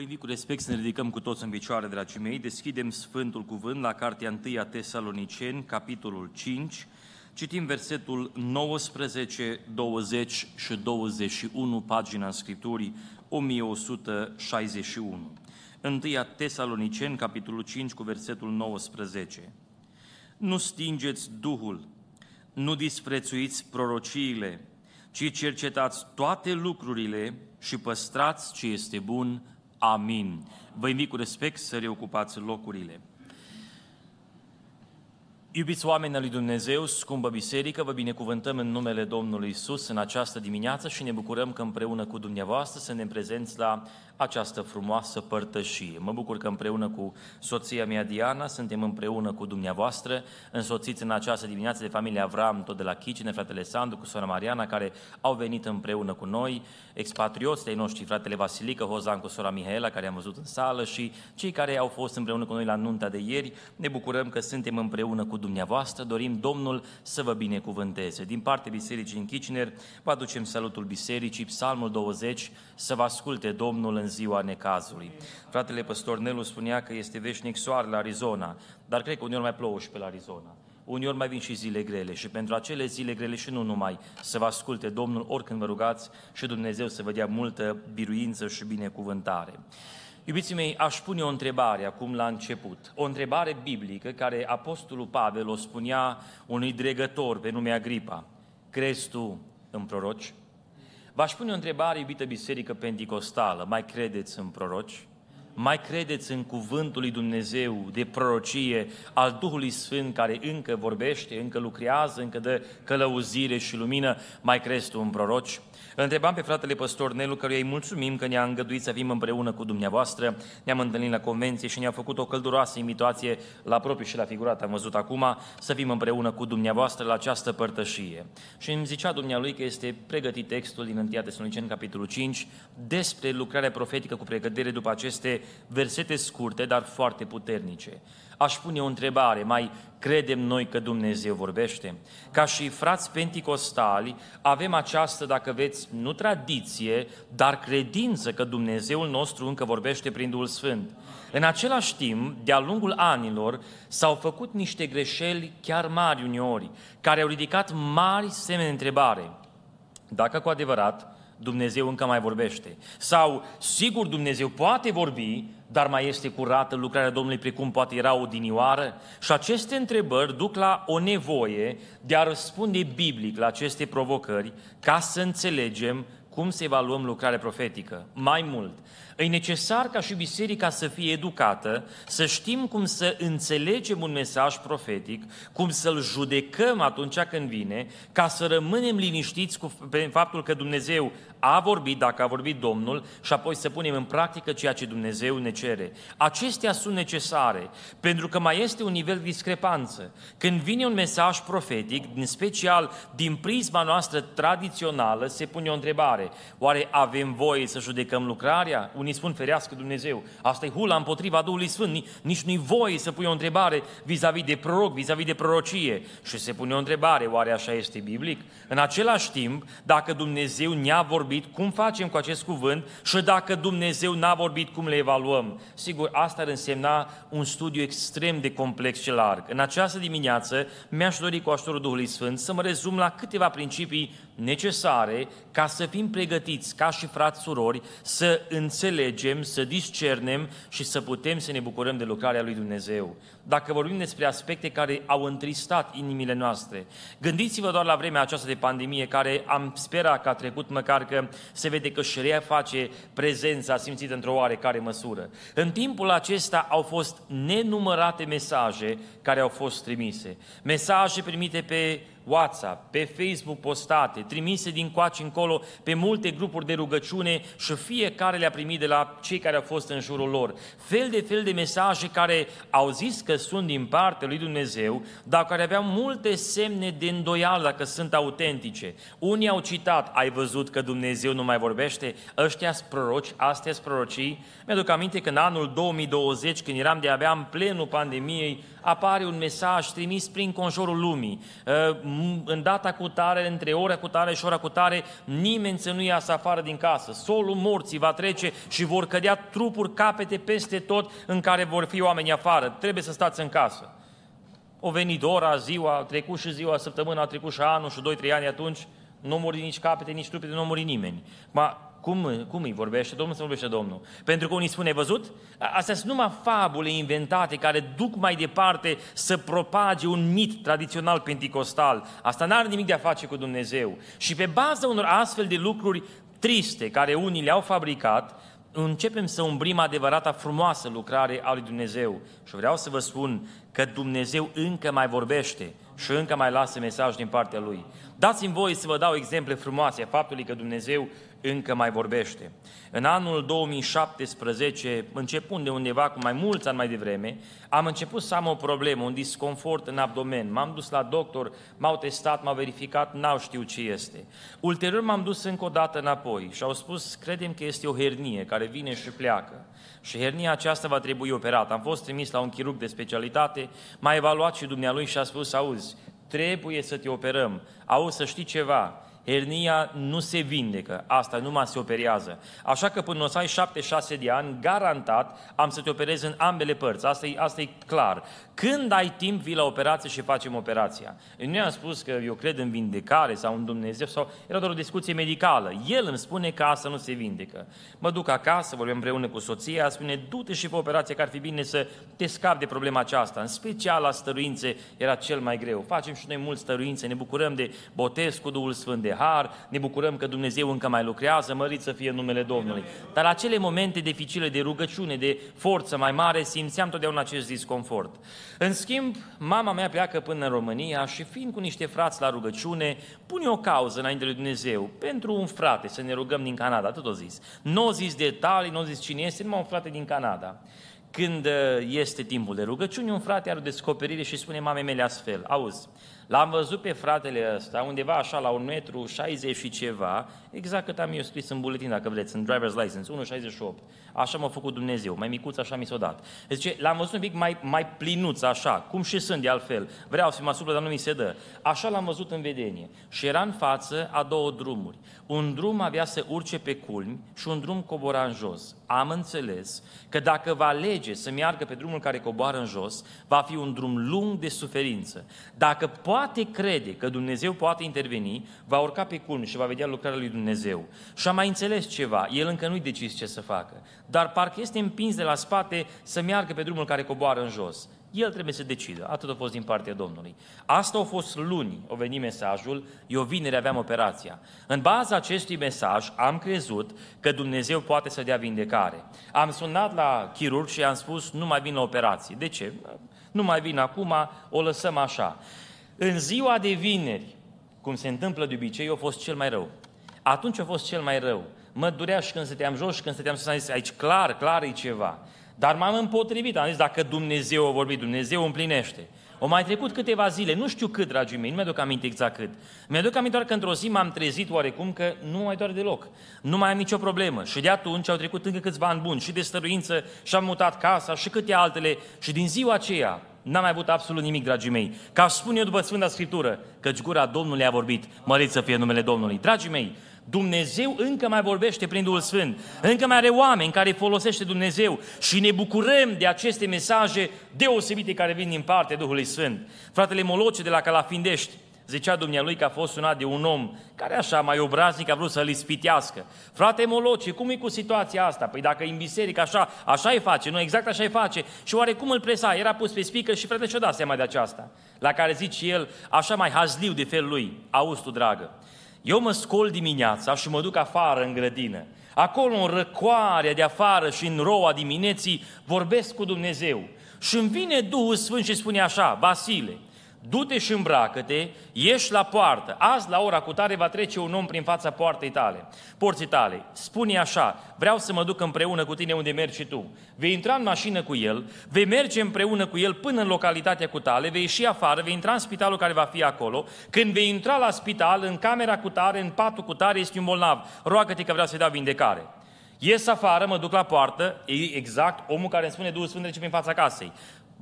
Vă invit cu respect să ne ridicăm cu toți în picioare, dragii mei. Deschidem Sfântul Cuvânt la Cartea 1 a Tesaloniceni, capitolul 5. Citim versetul 19, 20 și 21, pagina Scripturii 1161. 1 Tesaloniceni, capitolul 5, cu versetul 19. Nu stingeți Duhul, nu disprețuiți prorociile, ci cercetați toate lucrurile și păstrați ce este bun. Amin. Vă invit cu respect să reocupați locurile. Iubiți oameni al lui Dumnezeu, scumpă biserică, vă binecuvântăm în numele Domnului Isus în această dimineață și ne bucurăm că împreună cu dumneavoastră să ne prezenți la această frumoasă părtășie. Mă bucur că împreună cu soția mea Diana suntem împreună cu dumneavoastră, însoțiți în această dimineață de familia Avram, tot de la Chicine, fratele Sandu, cu sora Mariana, care au venit împreună cu noi, expatrioți de noștri, fratele Vasilică, Hozan cu sora Mihaela, care am văzut în sală și cei care au fost împreună cu noi la nunta de ieri. Ne bucurăm că suntem împreună cu dumneavoastră, dorim Domnul să vă binecuvânteze. Din partea Bisericii în Kitchener, vă aducem salutul Bisericii, Psalmul 20, să vă asculte Domnul în ziua necazului. Fratele păstor Nelu spunea că este veșnic soare la Arizona, dar cred că uneori mai plouă și pe la Arizona. Uneori mai vin și zile grele și pentru acele zile grele și nu numai să vă asculte Domnul oricând vă rugați și Dumnezeu să vă dea multă biruință și binecuvântare. Iubiții mei, aș pune o întrebare acum la început. O întrebare biblică care Apostolul Pavel o spunea unui dregător pe nume Agripa. Crezi tu în proroci? V-aș pune o întrebare, iubită biserică penticostală. Mai credeți în proroci? Mai credeți în cuvântul lui Dumnezeu de prorocie al Duhului Sfânt care încă vorbește, încă lucrează, încă dă călăuzire și lumină? Mai crezi tu în proroci? Îl întrebam pe fratele păstor Nelu, căruia îi mulțumim că ne-a îngăduit să fim împreună cu dumneavoastră. Ne-am întâlnit la convenție și ne-a făcut o călduroasă invitație la propriu și la figurat, am văzut acum, să fim împreună cu dumneavoastră la această părtășie. Și îmi zicea dumnealui că este pregătit textul din 1 Tesaloniceni, capitolul 5, despre lucrarea profetică cu pregătire după aceste versete scurte, dar foarte puternice aș pune o întrebare, mai credem noi că Dumnezeu vorbește? Ca și frați penticostali, avem această, dacă veți, nu tradiție, dar credință că Dumnezeul nostru încă vorbește prin Duhul Sfânt. În același timp, de-a lungul anilor, s-au făcut niște greșeli chiar mari uneori, care au ridicat mari semne de întrebare. Dacă cu adevărat Dumnezeu încă mai vorbește. Sau, sigur, Dumnezeu poate vorbi, dar mai este curată lucrarea Domnului precum poate era o dinioară? Și aceste întrebări duc la o nevoie de a răspunde biblic la aceste provocări ca să înțelegem cum să evaluăm lucrarea profetică. Mai mult, E necesar ca și biserica să fie educată, să știm cum să înțelegem un mesaj profetic, cum să-l judecăm atunci când vine, ca să rămânem liniștiți cu faptul că Dumnezeu a vorbit, dacă a vorbit Domnul, și apoi să punem în practică ceea ce Dumnezeu ne cere. Acestea sunt necesare, pentru că mai este un nivel de discrepanță. Când vine un mesaj profetic, în special din prisma noastră tradițională, se pune o întrebare. Oare avem voie să judecăm lucrarea? Unii spun, ferească Dumnezeu. Asta e hula împotriva Duhului Sfânt. Nici nu-i voie să pui o întrebare vis-a-vis de proroc, vis-a-vis de prorocie. Și se pune o întrebare, oare așa este biblic? În același timp, dacă Dumnezeu ne-a vorbit vorbit, cum facem cu acest cuvânt și dacă Dumnezeu n-a vorbit, cum le evaluăm. Sigur, asta ar însemna un studiu extrem de complex și larg. În această dimineață mi-aș dori cu ajutorul Duhului Sfânt să mă rezum la câteva principii necesare ca să fim pregătiți ca și frați surori să înțelegem, să discernem și să putem să ne bucurăm de lucrarea lui Dumnezeu. Dacă vorbim despre aspecte care au întristat inimile noastre, gândiți-vă doar la vremea aceasta de pandemie care am sperat că a trecut măcar că se vede că își reface prezența simțită într-o oarecare măsură. În timpul acesta au fost nenumărate mesaje care au fost trimise. Mesaje primite pe WhatsApp, pe Facebook postate, trimise din coace încolo pe multe grupuri de rugăciune și fiecare le-a primit de la cei care au fost în jurul lor. Fel de fel de mesaje care au zis că sunt din partea lui Dumnezeu, dar care aveau multe semne de îndoială dacă sunt autentice. Unii au citat, ai văzut că Dumnezeu nu mai vorbește? Ăștia sunt proroci, astea sunt prorocii. Mi-aduc aminte că în anul 2020, când eram de-abia în plenul pandemiei, apare un mesaj trimis prin conjurul lumii. Uh, în data cu tare, între ora cu tare și ora cu tare, nimeni să nu iasă afară din casă. Solul morții va trece și vor cădea trupuri, capete peste tot în care vor fi oameni afară. Trebuie să stați în casă. O venit ora, ziua, a trecut și ziua, săptămâna, a trecut și anul și 2-3 ani atunci, nu muri nici capete, nici trupete, nu muri nimeni. Ma, cum, cum îi vorbește Domnul? Să vorbește Domnul. Pentru că unii spune, văzut? Astea sunt numai fabule inventate care duc mai departe să propage un mit tradițional penticostal. Asta n-are nimic de a face cu Dumnezeu. Și pe baza unor astfel de lucruri triste, care unii le-au fabricat, începem să umbrim adevărata frumoasă lucrare a lui Dumnezeu. Și vreau să vă spun că Dumnezeu încă mai vorbește și încă mai lasă mesaj din partea Lui. Dați-mi voi să vă dau exemple frumoase a faptului că Dumnezeu încă mai vorbește. În anul 2017, începând de undeva cu mai mulți ani mai devreme, am început să am o problemă, un disconfort în abdomen. M-am dus la doctor, m-au testat, m-au verificat, n-au știut ce este. Ulterior m-am dus încă o dată înapoi și au spus, credem că este o hernie care vine și pleacă. Și hernia aceasta va trebui operată. Am fost trimis la un chirurg de specialitate, m-a evaluat și dumnealui și a spus, auzi, trebuie să te operăm. Auzi, să știi ceva, hernia nu se vindecă, asta numai se operează. Așa că până o să ai 7-6 de ani, garantat am să te operez în ambele părți, asta e, asta e clar. Când ai timp, vii la operație și facem operația. Eu nu am spus că eu cred în vindecare sau în Dumnezeu, sau era doar o discuție medicală. El îmi spune că asta nu se vindecă. Mă duc acasă, vorbim împreună cu soția, spune, du-te și pe operație, că ar fi bine să te scapi de problema aceasta. În special la stăruințe era cel mai greu. Facem și noi mulți stăruințe, ne bucurăm de botez cu Duhul Sfânt, de har, ne bucurăm că Dumnezeu încă mai lucrează, mărit să fie numele Domnului. Dar la acele momente dificile de rugăciune, de forță mai mare, simțeam totdeauna acest disconfort. În schimb, mama mea pleacă până în România și fiind cu niște frați la rugăciune, pune o cauză înainte lui Dumnezeu pentru un frate, să ne rugăm din Canada, atât o zis. Nu o zis detalii, nu o zis cine este, numai un frate din Canada. Când uh, este timpul de rugăciune, un frate are o descoperire și spune mamei mele astfel, auzi, L-am văzut pe fratele ăsta, undeva așa la un metru 60 și ceva, exact cât am eu scris în buletin, dacă vreți, în driver's license, 1,68. Așa m-a făcut Dumnezeu, mai micuț, așa mi s-a dat. Zice, l-am văzut un pic mai, mai plinuț, așa, cum și sunt de altfel. Vreau să mă asupra, dar nu mi se dă. Așa l-am văzut în vedenie. Și era în față a două drumuri. Un drum avea să urce pe culmi și un drum cobora în jos. Am înțeles că dacă va alege să meargă pe drumul care coboară în jos, va fi un drum lung de suferință. Dacă poate crede că Dumnezeu poate interveni, va urca pe culmi și va vedea lucrarea lui Dumnezeu. Și a mai înțeles ceva, el încă nu-i decis ce să facă dar parcă este împins de la spate să meargă pe drumul care coboară în jos. El trebuie să decidă. Atât a fost din partea Domnului. Asta a fost luni, o veni mesajul, eu vineri aveam operația. În baza acestui mesaj am crezut că Dumnezeu poate să dea vindecare. Am sunat la chirurg și am spus, nu mai vin la operație. De ce? Nu mai vin acum, o lăsăm așa. În ziua de vineri, cum se întâmplă de obicei, a fost cel mai rău. Atunci a fost cel mai rău. Mă durea și când stăteam jos și când stăteam sus, am zis, aici clar, clar e ceva. Dar m-am împotrivit, am zis, dacă Dumnezeu a vorbit, Dumnezeu împlinește. O mai trecut câteva zile, nu știu cât, dragii mei, nu mi-aduc aminte exact cât. Mi-aduc aminte doar că într-o zi m-am trezit oarecum că nu mai doare deloc. Nu mai am nicio problemă. Și de atunci au trecut încă câțiva ani buni și de stăruință și am mutat casa și câte altele. Și din ziua aceea n-am mai avut absolut nimic, dragii mei. Ca spun eu după Sfânta Scriptură, căci gura Domnului a vorbit, mărit să fie numele Domnului. Dragii mei, Dumnezeu încă mai vorbește prin Duhul Sfânt, încă mai are oameni care folosește Dumnezeu și ne bucurăm de aceste mesaje deosebite care vin din partea Duhului Sfânt. Fratele Moloce de la Calafindești, zicea dumnealui că a fost sunat de un om care așa mai obraznic a vrut să-l ispitească. Frate Moloce, cum e cu situația asta? Păi dacă e în biserică așa, așa îi face, nu exact așa îi face. Și oare cum îl presa? Era pus pe speaker și frate și-o dat seama de aceasta. La care zice el, așa mai hazliu de felul lui, auzi tu, dragă, eu mă scol dimineața și mă duc afară în grădină. Acolo, în răcoarea de afară și în roa dimineții, vorbesc cu Dumnezeu. Și îmi vine Duhul Sfânt și spune așa, Vasile, du-te și îmbracă-te, ieși la poartă. Azi, la ora cu tare, va trece un om prin fața poartei tale, porții tale. Spune așa, vreau să mă duc împreună cu tine unde mergi și tu. Vei intra în mașină cu el, vei merge împreună cu el până în localitatea cu tale, vei ieși afară, vei intra în spitalul care va fi acolo. Când vei intra la spital, în camera cu tare, în patul cu tare, este un bolnav. Roagă-te că vreau să-i dau vindecare. Ies afară, mă duc la poartă, e exact omul care îmi spune Duhul Sfânt trece prin fața casei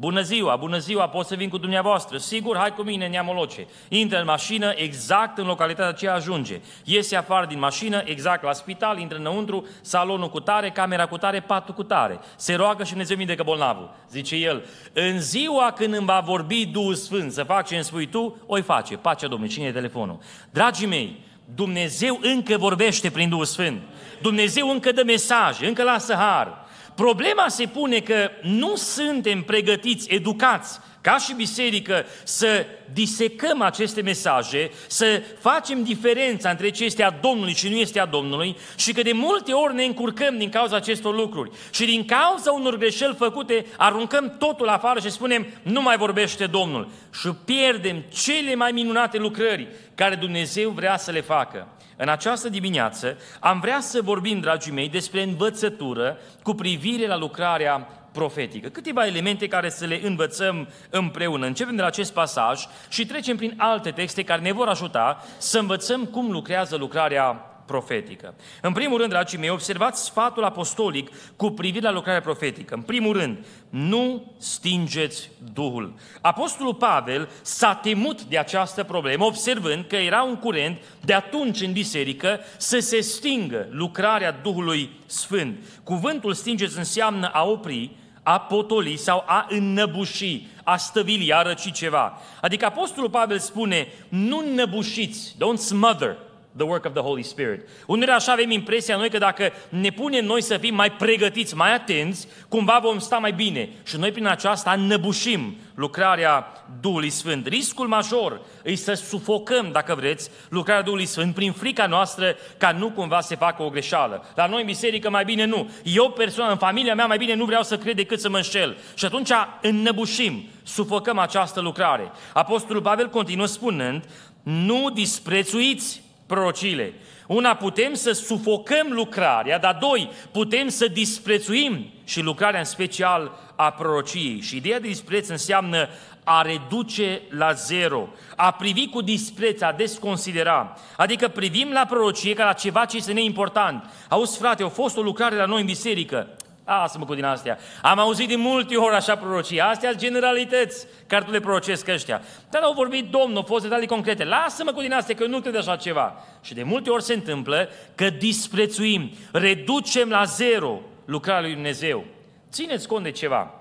Bună ziua, bună ziua, pot să vin cu dumneavoastră? Sigur, hai cu mine, neamoloce. Intră în mașină, exact în localitatea aceea ajunge. Iese afară din mașină, exact la spital, intră înăuntru, salonul cu tare, camera cu tare, patul cu tare. Se roagă și Dumnezeu de bolnavul. Zice el, în ziua când îmi va vorbi Duhul Sfânt să fac ce îmi spui tu, o face. Pacea Domnului, cine e telefonul? Dragii mei, Dumnezeu încă vorbește prin Duhul Sfânt. Dumnezeu încă dă mesaj, încă lasă har. Problema se pune că nu suntem pregătiți, educați, ca și biserică, să disecăm aceste mesaje, să facem diferența între ce este a Domnului și nu este a Domnului și că de multe ori ne încurcăm din cauza acestor lucruri. Și din cauza unor greșeli făcute, aruncăm totul afară și spunem, nu mai vorbește Domnul. Și pierdem cele mai minunate lucrări care Dumnezeu vrea să le facă. În această dimineață am vrea să vorbim, dragii mei, despre învățătură cu privire la lucrarea profetică. Câteva elemente care să le învățăm împreună. Începem de la acest pasaj și trecem prin alte texte care ne vor ajuta să învățăm cum lucrează lucrarea profetică. În primul rând, dragii mei, observați sfatul apostolic cu privire la lucrarea profetică. În primul rând, nu stingeți Duhul. Apostolul Pavel s-a temut de această problemă, observând că era un curent de atunci în biserică să se stingă lucrarea Duhului Sfânt. Cuvântul stingeți înseamnă a opri, a potoli sau a înnăbuși, a stăvili, a răci ceva. Adică Apostolul Pavel spune, nu înnăbușiți, don't smother, the work of the Holy Spirit. Uneori așa avem impresia noi că dacă ne punem noi să fim mai pregătiți, mai atenți, cumva vom sta mai bine. Și noi prin aceasta înnăbușim lucrarea Duhului Sfânt. Riscul major e să sufocăm, dacă vreți, lucrarea Duhului Sfânt prin frica noastră ca nu cumva se facă o greșeală. La noi în biserică mai bine nu. Eu personal, în familia mea, mai bine nu vreau să cred decât să mă înșel. Și atunci înnăbușim, sufocăm această lucrare. Apostolul Pavel continuă spunând, nu disprețuiți prorocile. Una, putem să sufocăm lucrarea, dar doi, putem să disprețuim și lucrarea în special a prorociei. Și ideea de dispreț înseamnă a reduce la zero, a privi cu dispreț, a desconsidera. Adică privim la prorocie ca la ceva ce este neimportant. Auzi, frate, a fost o lucrare la noi în biserică. Lasă-mă cu din astea. Am auzit de multe ori așa prorocii. Astea sunt generalități care tu le prorocesc ăștia. Dar au vorbit Domnul, au fost detalii concrete. Lasă-mă cu din astea că eu nu cred așa ceva. Și de multe ori se întâmplă că disprețuim, reducem la zero lucrarea lui Dumnezeu. Țineți cont de ceva.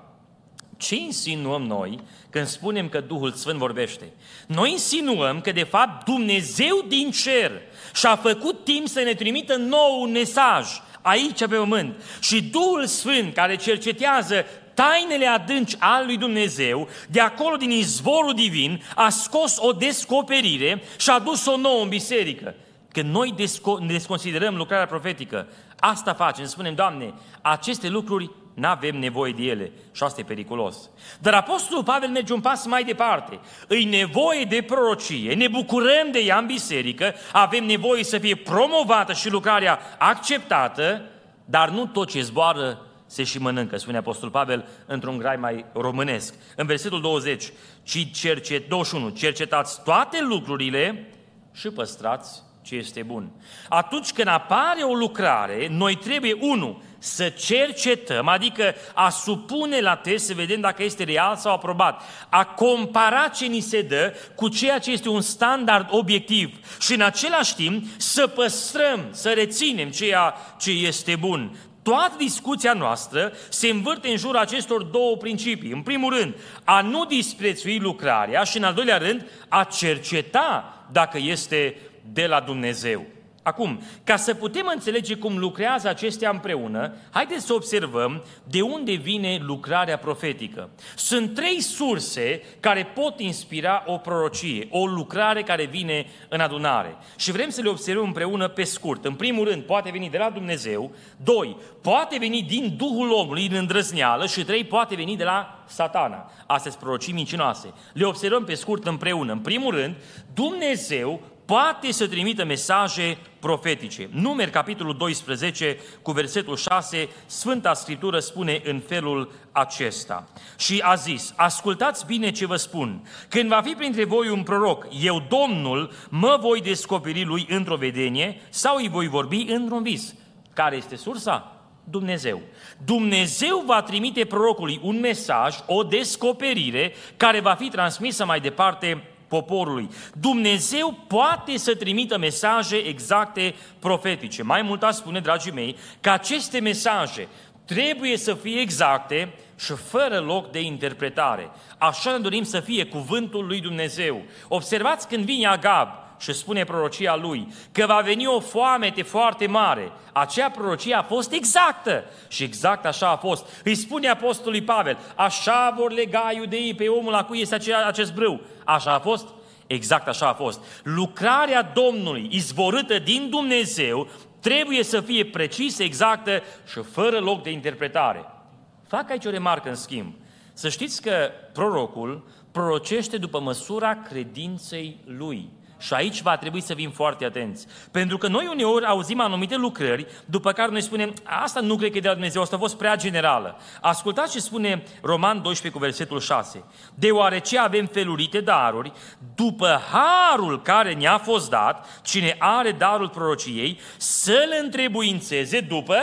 Ce insinuăm noi când spunem că Duhul Sfânt vorbește? Noi insinuăm că de fapt Dumnezeu din cer și-a făcut timp să ne trimită nou un mesaj aici pe pământ. Și Duhul Sfânt care cercetează tainele adânci al lui Dumnezeu, de acolo din izvorul divin, a scos o descoperire și a dus o nouă în biserică. Când noi desco- desconsiderăm lucrarea profetică, asta facem, spunem, Doamne, aceste lucruri nu avem nevoie de ele și asta e periculos. Dar Apostolul Pavel merge un pas mai departe. Îi nevoie de prorocie, ne bucurăm de ea în biserică, avem nevoie să fie promovată și lucrarea acceptată, dar nu tot ce zboară se și mănâncă, spune Apostolul Pavel într-un grai mai românesc. În versetul 20, ci cercet, 21, cercetați toate lucrurile și păstrați ce este bun. Atunci când apare o lucrare, noi trebuie, unu, să cercetăm, adică a supune la test să vedem dacă este real sau aprobat, a compara ce ni se dă cu ceea ce este un standard obiectiv și în același timp să păstrăm, să reținem ceea ce este bun. Toată discuția noastră se învârte în jurul acestor două principii. În primul rând, a nu disprețui lucrarea și în al doilea rând, a cerceta dacă este de la Dumnezeu. Acum, ca să putem înțelege cum lucrează acestea împreună, haideți să observăm de unde vine lucrarea profetică. Sunt trei surse care pot inspira o prorocie, o lucrare care vine în adunare. Și vrem să le observăm împreună pe scurt. În primul rând, poate veni de la Dumnezeu, doi, poate veni din Duhul omului, din îndrăzneală și trei, poate veni de la satana. Astea sunt prorocii mincinoase. Le observăm pe scurt împreună. În primul rând, Dumnezeu poate să trimită mesaje profetice. Numeri, capitolul 12, cu versetul 6, Sfânta Scriptură spune în felul acesta. Și a zis, ascultați bine ce vă spun, când va fi printre voi un proroc, eu, Domnul, mă voi descoperi lui într-o vedenie sau îi voi vorbi într-un vis. Care este sursa? Dumnezeu. Dumnezeu va trimite prorocului un mesaj, o descoperire care va fi transmisă mai departe poporului. Dumnezeu poate să trimită mesaje exacte profetice. Mai mult aș spune, dragii mei, că aceste mesaje trebuie să fie exacte și fără loc de interpretare. Așa ne dorim să fie cuvântul lui Dumnezeu. Observați când vine Agab și spune prorocia lui că va veni o foamete foarte mare. Acea prorocie a fost exactă și exact așa a fost. Îi spune apostolului Pavel, așa vor lega iudeii pe omul la cui este acest brâu. Așa a fost? Exact așa a fost. Lucrarea Domnului, izvorâtă din Dumnezeu, trebuie să fie precisă, exactă și fără loc de interpretare. Fac aici o remarcă în schimb. Să știți că prorocul prorocește după măsura credinței lui. Și aici va trebui să fim foarte atenți. Pentru că noi uneori auzim anumite lucrări, după care noi spunem, asta nu cred că e de la Dumnezeu, asta a fost prea generală. Ascultați ce spune Roman 12 cu versetul 6. Deoarece avem felurite daruri, după harul care ne-a fost dat, cine are darul prorociei, să-l întrebuințeze după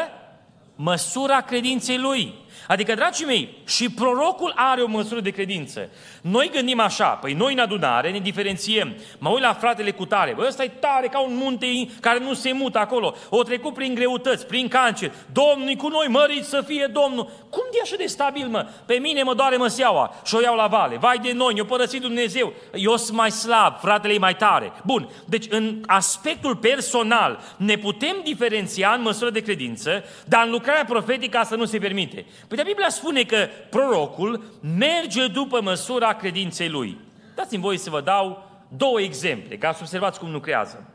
măsura credinței lui. Adică, dragii mei, și prorocul are o măsură de credință. Noi gândim așa, păi noi în adunare ne diferențiem. Mă uit la fratele cu tare, bă, ăsta e tare ca un munte care nu se mută acolo. O trecut prin greutăți, prin cancer. Domnul e cu noi, mărit să fie Domnul. Cum de așa de stabil, mă? Pe mine mă doare măseaua și o iau la vale. Vai de noi, ne-o părăsit Dumnezeu. Eu sunt mai slab, fratele e mai tare. Bun, deci în aspectul personal ne putem diferenția în măsură de credință, dar în lucrarea profetică asta nu se permite. Păi de Biblia spune că prorocul merge după măsura credinței lui. Dați-mi voi să vă dau două exemple, ca să observați cum lucrează.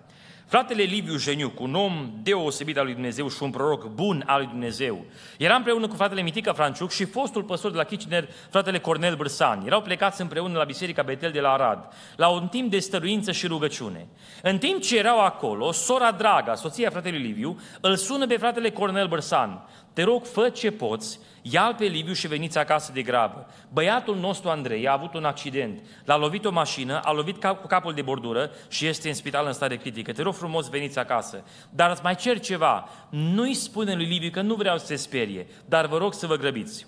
Fratele Liviu Jeniuc, un om deosebit al lui Dumnezeu și un proroc bun al lui Dumnezeu, era împreună cu fratele Mitica Franciuc și fostul păstor de la Kitchener, fratele Cornel Bărsan. Erau plecați împreună la Biserica Betel de la Arad, la un timp de stăruință și rugăciune. În timp ce erau acolo, sora Draga, soția fratelui Liviu, îl sună pe fratele Cornel Bărsan. Te rog, fă ce poți ia pe Liviu și veniți acasă de grabă. Băiatul nostru Andrei a avut un accident, l-a lovit o mașină, a lovit cap, cu capul de bordură și este în spital în stare critică. Te rog frumos, veniți acasă. Dar îți mai cer ceva, nu-i spune lui Liviu că nu vreau să se sperie, dar vă rog să vă grăbiți.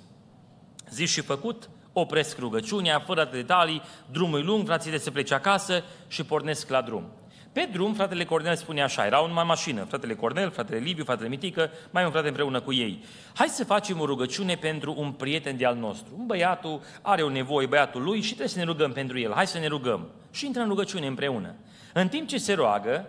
Zis și făcut, opresc rugăciunea, fără detalii, drumul e lung, frații de se plece acasă și pornesc la drum. Pe drum, fratele Cornel spune așa, era în mașină, fratele Cornel, fratele Liviu, fratele Mitică, mai un frate împreună cu ei. Hai să facem o rugăciune pentru un prieten de al nostru. Un băiatul are o nevoie, băiatul lui și trebuie să ne rugăm pentru el. Hai să ne rugăm. Și intră în rugăciune împreună. În timp ce se roagă,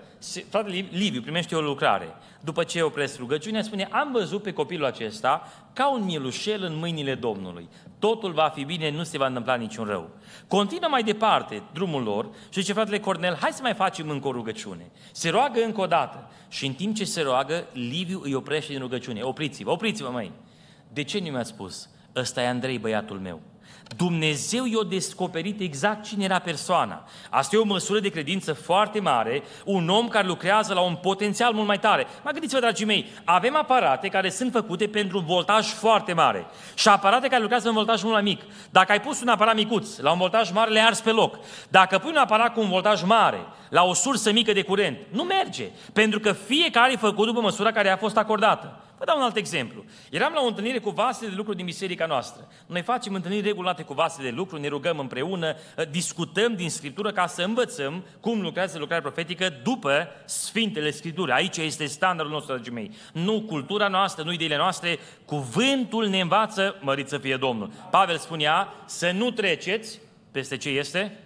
fratele Liviu primește o lucrare. După ce opresc rugăciunea, spune, am văzut pe copilul acesta ca un mielușel în mâinile Domnului. Totul va fi bine, nu se va întâmpla niciun rău. Continuă mai departe drumul lor și zice fratele Cornel, hai să mai facem încă o rugăciune. Se roagă încă o dată și în timp ce se roagă, Liviu îi oprește din rugăciune. Opriți-vă, opriți-vă, măi. De ce nu mi-ați spus? Ăsta e Andrei, băiatul meu. Dumnezeu i-a descoperit exact cine era persoana. Asta e o măsură de credință foarte mare, un om care lucrează la un potențial mult mai tare. Mai gândiți-vă, dragii mei, avem aparate care sunt făcute pentru un voltaj foarte mare și aparate care lucrează în voltaj mult mai mic. Dacă ai pus un aparat micuț la un voltaj mare, le arzi pe loc. Dacă pui un aparat cu un voltaj mare la o sursă mică de curent, nu merge, pentru că fiecare e făcut după măsura care a fost acordată. Vă dau un alt exemplu. Eram la o întâlnire cu vasele de lucru din biserica noastră. Noi facem întâlniri regulate cu vasele de lucru, ne rugăm împreună, ă, discutăm din Scriptură ca să învățăm cum lucrează lucrarea profetică după Sfintele Scripturi. Aici este standardul nostru, dragii mei. Nu cultura noastră, nu ideile noastre, cuvântul ne învață, mărit să fie Domnul. Pavel spunea să nu treceți peste ce este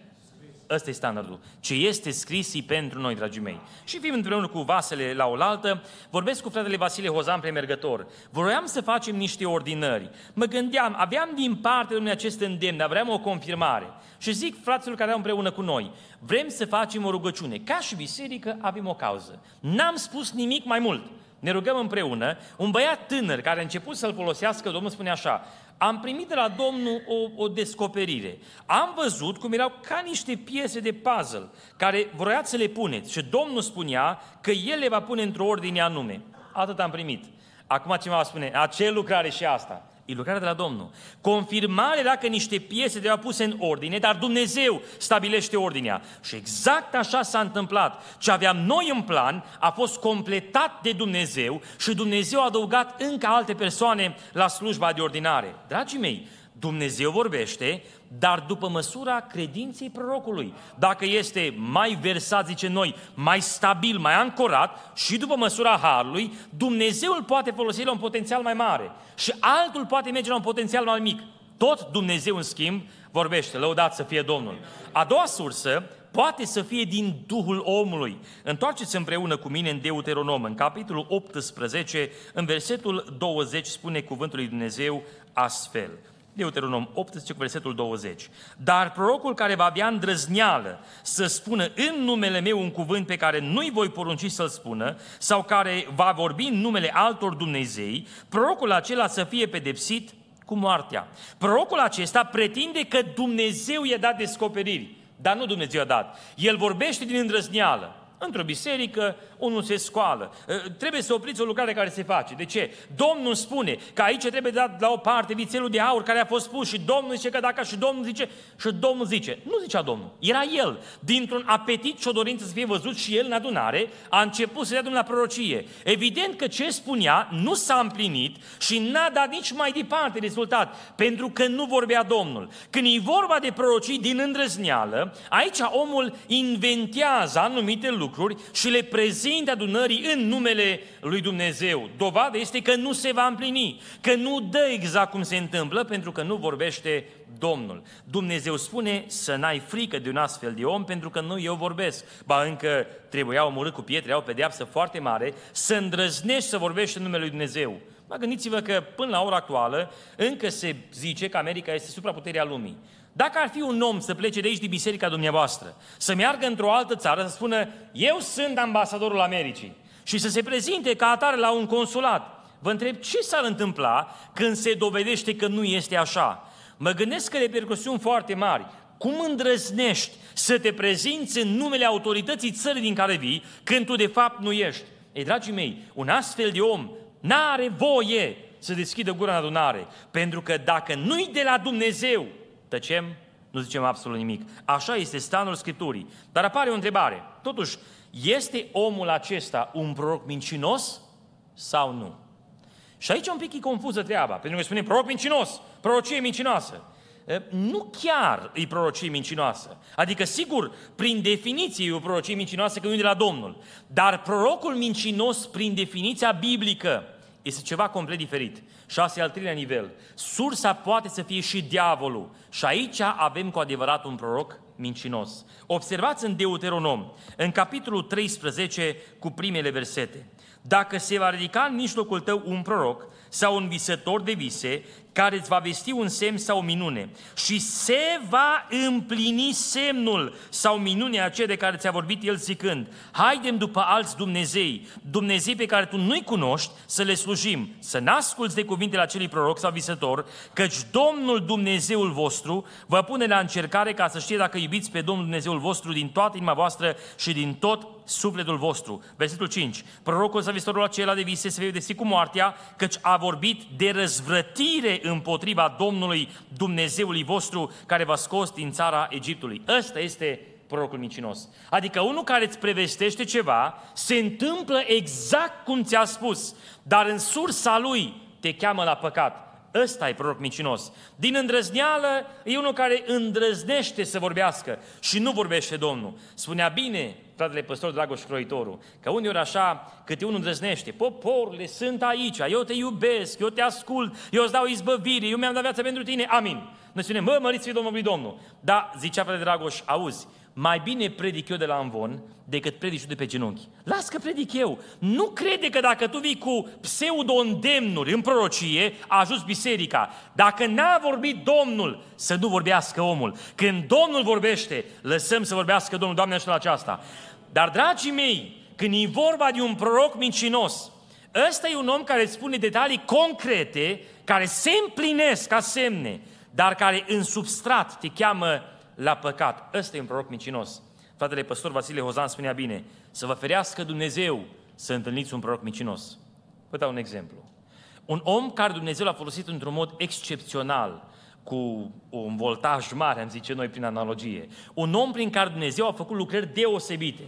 Ăsta e standardul. Ce este scris pentru noi, dragii mei. Și fim împreună cu vasele la oaltă, vorbesc cu fratele Vasile Hozan premergător. Vroiam să facem niște ordinări. Mă gândeam, aveam din partea Domnului acest îndemn, aveam o confirmare. Și zic fraților care erau împreună cu noi, vrem să facem o rugăciune. Ca și biserică avem o cauză. N-am spus nimic mai mult. Ne rugăm împreună. Un băiat tânăr care a început să-l folosească, Domnul spune așa, am primit de la Domnul o, o descoperire. Am văzut cum erau ca niște piese de puzzle care vroiați să le puneți și Domnul spunea că El le va pune într-o ordine anume. Atât am primit. Acum cineva spune, acel lucrare și asta. E lucrarea de la Domnul. Confirmarea era că niște piese trebuiau puse în ordine, dar Dumnezeu stabilește ordinea. Și exact așa s-a întâmplat. Ce aveam noi în plan a fost completat de Dumnezeu și Dumnezeu a adăugat încă alte persoane la slujba de ordinare. Dragii mei, Dumnezeu vorbește, dar după măsura credinței prorocului. Dacă este mai versat, zice noi, mai stabil, mai ancorat și după măsura harului, Dumnezeu îl poate folosi la un potențial mai mare și altul poate merge la un potențial mai mic. Tot Dumnezeu, în schimb, vorbește, lăudat să fie Domnul. A doua sursă poate să fie din Duhul omului. Întoarceți împreună cu mine în Deuteronom, în capitolul 18, în versetul 20, spune cuvântul lui Dumnezeu astfel. Deuteronom 18, versetul 20. Dar prorocul care va avea îndrăzneală să spună în numele meu un cuvânt pe care nu-i voi porunci să-l spună, sau care va vorbi în numele altor Dumnezei, prorocul acela să fie pedepsit cu moartea. Prorocul acesta pretinde că Dumnezeu i-a dat descoperiri, dar nu Dumnezeu i-a dat. El vorbește din îndrăzneală. Într-o biserică, unul se scoală. Trebuie să opriți o lucrare care se face. De ce? Domnul spune că aici trebuie dat la o parte vițelul de aur care a fost pus și Domnul zice că dacă și Domnul zice, și Domnul zice. Nu zicea Domnul, era El. Dintr-un apetit și o dorință să fie văzut și El în adunare, a început să dea Domnul la prorocie. Evident că ce spunea nu s-a împlinit și n-a dat nici mai departe rezultat, pentru că nu vorbea Domnul. Când e vorba de prorocii din îndrăzneală, aici omul inventează anumite lucruri și le prezintă prezintă adunării în numele lui Dumnezeu. Dovadă este că nu se va împlini, că nu dă exact cum se întâmplă, pentru că nu vorbește Domnul. Dumnezeu spune să n-ai frică de un astfel de om, pentru că nu eu vorbesc. Ba încă trebuia omorât cu pietre, au o pedeapsă foarte mare, să îndrăznești să vorbești în numele lui Dumnezeu. Mă gândiți-vă că până la ora actuală încă se zice că America este supraputerea lumii. Dacă ar fi un om să plece de aici din biserica dumneavoastră, să meargă într-o altă țară, să spună, eu sunt ambasadorul Americii și să se prezinte ca atare la un consulat, vă întreb ce s-ar întâmpla când se dovedește că nu este așa? Mă gândesc că repercusiuni foarte mari. Cum îndrăznești să te prezinți în numele autorității țării din care vii, când tu de fapt nu ești? Ei, dragii mei, un astfel de om n-are voie să deschidă gura în adunare, pentru că dacă nu-i de la Dumnezeu, tăcem, nu zicem absolut nimic. Așa este stanul Scripturii. Dar apare o întrebare. Totuși, este omul acesta un proroc mincinos sau nu? Și aici un pic e confuză treaba, pentru că spune proroc mincinos, prorocie mincinoasă. Nu chiar e prorocie mincinoasă. Adică, sigur, prin definiție e o prorocie mincinoasă că nu e de la Domnul. Dar prorocul mincinos, prin definiția biblică, este ceva complet diferit. Și asta e al treilea nivel. Sursa poate să fie și diavolul. Și aici avem cu adevărat un proroc mincinos. Observați în Deuteronom, în capitolul 13, cu primele versete. Dacă se va ridica în mijlocul tău un proroc sau un visător de vise care îți va vesti un semn sau o minune și se va împlini semnul sau minunea aceea de care ți-a vorbit el zicând, haidem după alți Dumnezei, Dumnezei pe care tu nu-i cunoști, să le slujim, să n-asculți de cuvintele acelui proroc sau visător, căci Domnul Dumnezeul vostru vă pune la încercare ca să știe dacă iubiți pe Domnul Dumnezeul vostru din toată inima voastră și din tot sufletul vostru. Versetul 5. Prorocul sau visătorul acela de vise se vede cu moartea, căci a vorbit de răzvrătire împotriva Domnului Dumnezeului vostru care v-a scos din țara Egiptului. Ăsta este prorocul mincinos. Adică unul care îți prevestește ceva, se întâmplă exact cum ți-a spus, dar în sursa lui te cheamă la păcat. Ăsta e proroc mincinos. Din îndrăzneală e unul care îndrăznește să vorbească și nu vorbește Domnul. Spunea bine fratele păstor Dragoș Croitorul, că uneori așa, câte unul îndrăznește, poporile sunt aici, eu te iubesc, eu te ascult, eu îți dau izbăvire, eu mi-am dat viața pentru tine, amin. Noi spunem, mă, măriți fi Domnului Domnul. Da, zicea fratele Dragoș, auzi, mai bine predic eu de la învon decât predici tu de pe genunchi. Las că predic eu. Nu crede că dacă tu vii cu pseudo-îndemnuri în prorocie, a ajuns biserica. Dacă n-a vorbit Domnul, să nu vorbească omul. Când Domnul vorbește, lăsăm să vorbească Domnul, Doamne, așa la aceasta. Dar, dragii mei, când e vorba de un proroc mincinos, ăsta e un om care îți spune detalii concrete, care se împlinesc ca semne, dar care în substrat te cheamă la păcat. Ăsta e un proroc mincinos. Fratele păstor Vasile Hozan spunea bine, să vă ferească Dumnezeu să întâlniți un proroc mincinos. Vă dau un exemplu. Un om care Dumnezeu l-a folosit într-un mod excepțional, cu un voltaj mare, am zice noi prin analogie. Un om prin care Dumnezeu a făcut lucrări deosebite.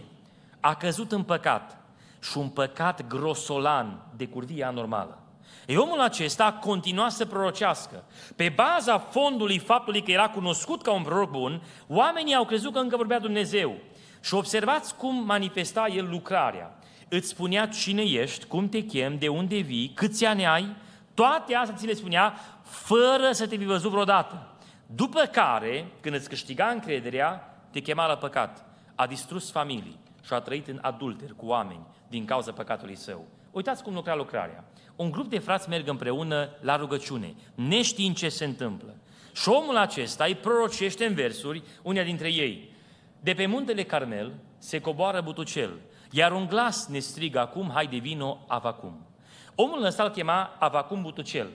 A căzut în păcat și un păcat grosolan de curvie anormală. E omul acesta a continuat să prorocească. Pe baza fondului faptului că era cunoscut ca un proroc bun, oamenii au crezut că încă vorbea Dumnezeu. Și observați cum manifesta el lucrarea. Îți spunea cine ești, cum te chem, de unde vii, câți ani ai, toate astea ți le spunea fără să te fi văzut vreodată. După care, când îți câștiga încrederea, te chema la păcat. A distrus familii și a trăit în adulter cu oameni din cauza păcatului său. Uitați cum lucra lucrarea. Un grup de frați merg împreună la rugăciune, neștiind ce se întâmplă. Și omul acesta îi prorocește în versuri unea dintre ei. De pe muntele Carmel se coboară butucel, iar un glas ne strigă acum, hai de vino, avacum. Omul ăsta îl chema avacum butucel.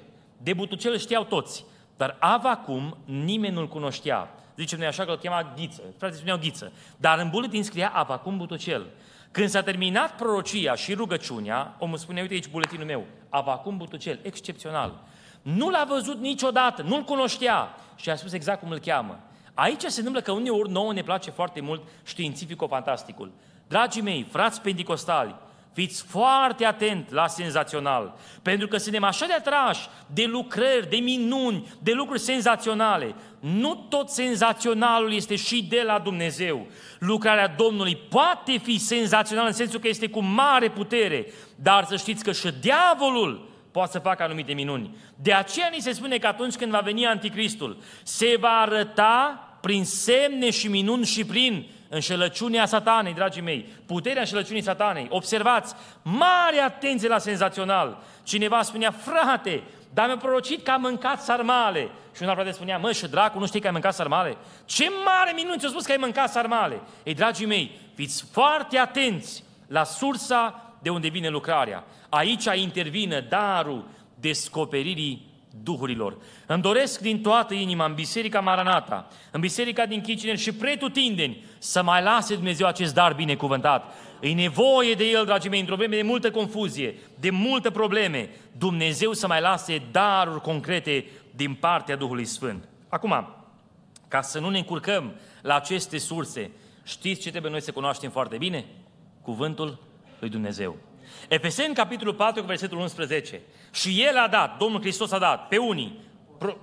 De butucel știau toți, dar avacum nimeni nu-l cunoștea. Zice noi așa că îl chema Ghiță. Frații spuneau Ghiță. Dar în buletin scria avacum butucel. Când s-a terminat prorocia și rugăciunea, omul spune, uite aici buletinul meu, Avacum Butucel, excepțional. Nu l-a văzut niciodată, nu-l cunoștea și a spus exact cum îl cheamă. Aici se întâmplă că uneori nouă ne place foarte mult științifico-fantasticul. Dragii mei, frați pentecostali, Fiți foarte atent la senzațional, pentru că suntem așa de atrași de lucrări, de minuni, de lucruri senzaționale. Nu tot senzaționalul este și de la Dumnezeu. Lucrarea Domnului poate fi senzațională în sensul că este cu mare putere, dar să știți că și diavolul poate să facă anumite minuni. De aceea ni se spune că atunci când va veni Anticristul, se va arăta prin semne și minuni și prin înșelăciunea satanei, dragii mei, puterea înșelăciunii satanei. Observați, mare atenție la senzațional. Cineva spunea, frate, dar mi-a prorocit că am mâncat sarmale. Și un alt frate spunea, mă, și dracu, nu știi că ai mâncat sarmale? Ce mare minune ți-a spus că ai mâncat sarmale? Ei, dragii mei, fiți foarte atenți la sursa de unde vine lucrarea. Aici intervine darul descoperirii duhurilor. Îmi doresc din toată inima în Biserica Maranata, în Biserica din Chicinel și pretutindeni să mai lase Dumnezeu acest dar binecuvântat. E nevoie de el, dragii mei, într-o vreme de multă confuzie, de multe probleme. Dumnezeu să mai lase daruri concrete din partea Duhului Sfânt. Acum, ca să nu ne încurcăm la aceste surse, știți ce trebuie noi să cunoaștem foarte bine? Cuvântul lui Dumnezeu. Efeseni, capitolul 4, versetul 11. Și El a dat, Domnul Hristos a dat pe unii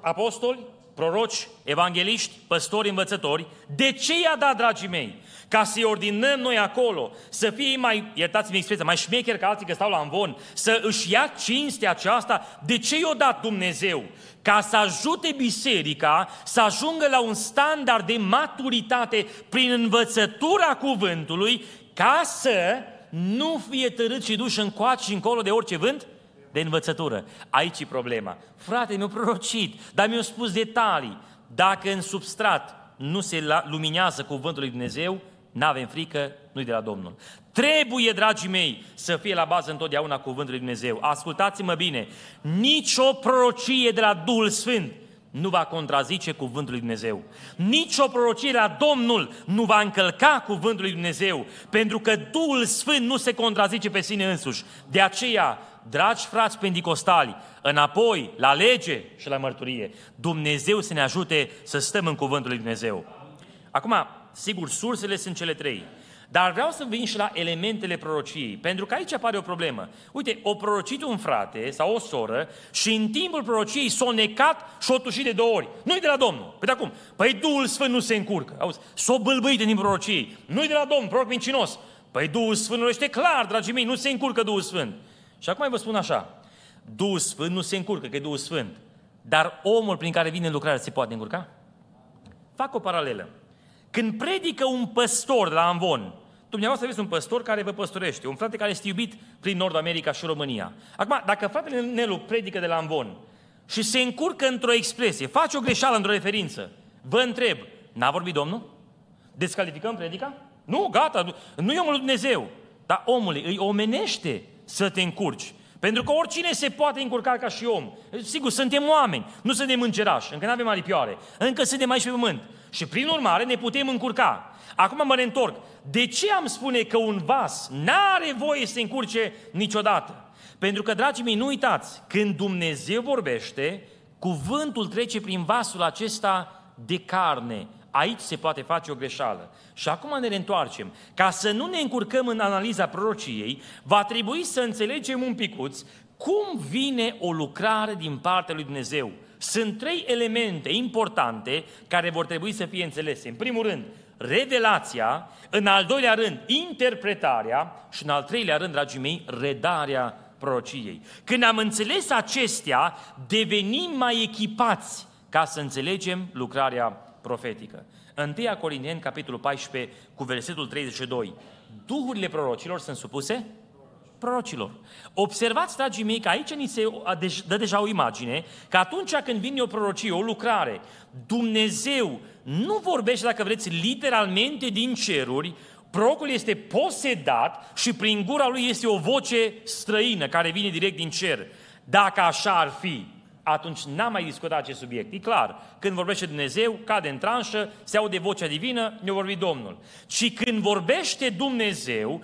apostoli, proroci, evangeliști, păstori, învățători. De ce i-a dat, dragii mei? Ca să-i ordinăm noi acolo, să fie mai, iertați-mi expresia, mai șmecher ca alții că stau la învon, să își ia cinstea aceasta. De ce i-a dat Dumnezeu? Ca să ajute biserica să ajungă la un standard de maturitate prin învățătura cuvântului, ca să nu fie târât și duși încoace și încolo de orice vânt de învățătură. Aici e problema. Frate, mi-a prorocit, dar mi-a spus detalii. Dacă în substrat nu se luminează cuvântul lui Dumnezeu, n-avem frică, nu-i de la Domnul. Trebuie, dragii mei, să fie la bază întotdeauna cuvântul lui Dumnezeu. Ascultați-mă bine, nicio prorocie de la Duhul Sfânt nu va contrazice cuvântul lui Dumnezeu. Nici o prorocie la Domnul nu va încălca cuvântul lui Dumnezeu, pentru că Duhul Sfânt nu se contrazice pe sine însuși. De aceea, dragi frați pendicostali, înapoi la lege și la mărturie, Dumnezeu să ne ajute să stăm în cuvântul lui Dumnezeu. Acum, sigur, sursele sunt cele trei. Dar vreau să vin și la elementele prorociei, pentru că aici apare o problemă. Uite, o prorocit un frate sau o soră și în timpul prorociei s-o necat și o tușit de două ori. Nu-i de la Domnul. Păi de acum, păi Duhul Sfânt nu se încurcă. Auzi, s-o bâlbâit din prorociei. Nu-i de la Domnul, proroc mincinos. Păi Duhul Sfânt nu este clar, dragii mei, nu se încurcă Duhul Sfânt. Și acum vă spun așa, Duhul Sfânt nu se încurcă, că e Duhul Sfânt. Dar omul prin care vine lucrarea se poate încurca? Fac o paralelă. Când predică un păstor de la Amvon, dumneavoastră aveți un păstor care vă păstorește, un frate care este iubit prin Nord America și România. Acum, dacă fratele Nelu predică de la Amvon și se încurcă într-o expresie, face o greșeală într-o referință, vă întreb, n-a vorbit Domnul? Descalificăm predica? Nu, gata, nu e omul lui Dumnezeu. Dar omul îi omenește să te încurci. Pentru că oricine se poate încurca ca și om. Sigur, suntem oameni, nu suntem îngerași, încă nu avem alipioare, încă suntem aici pe pământ. Și prin urmare ne putem încurca. Acum mă reîntorc. De ce am spune că un vas n-are voie să se încurce niciodată? Pentru că, dragii mei, nu uitați, când Dumnezeu vorbește, cuvântul trece prin vasul acesta de carne. Aici se poate face o greșeală. Și acum ne reîntoarcem. Ca să nu ne încurcăm în analiza prorociei, va trebui să înțelegem un picuț cum vine o lucrare din partea lui Dumnezeu. Sunt trei elemente importante care vor trebui să fie înțelese. În primul rând, revelația, în al doilea rând, interpretarea și în al treilea rând, dragii mei, redarea prorociei. Când am înțeles acestea, devenim mai echipați ca să înțelegem lucrarea profetică. 1 Corinteni, capitolul 14, cu versetul 32. Duhurile prorocilor sunt supuse prorocilor. Observați, dragii mei, că aici ni se dă deja o imagine că atunci când vine o prorocie, o lucrare, Dumnezeu nu vorbește, dacă vreți, literalmente din ceruri, prorocul este posedat și prin gura lui este o voce străină care vine direct din cer. Dacă așa ar fi, atunci n-am mai discutat acest subiect. E clar, când vorbește Dumnezeu, cade în tranșă, se aude vocea divină, ne vorbi Domnul. Și când vorbește Dumnezeu,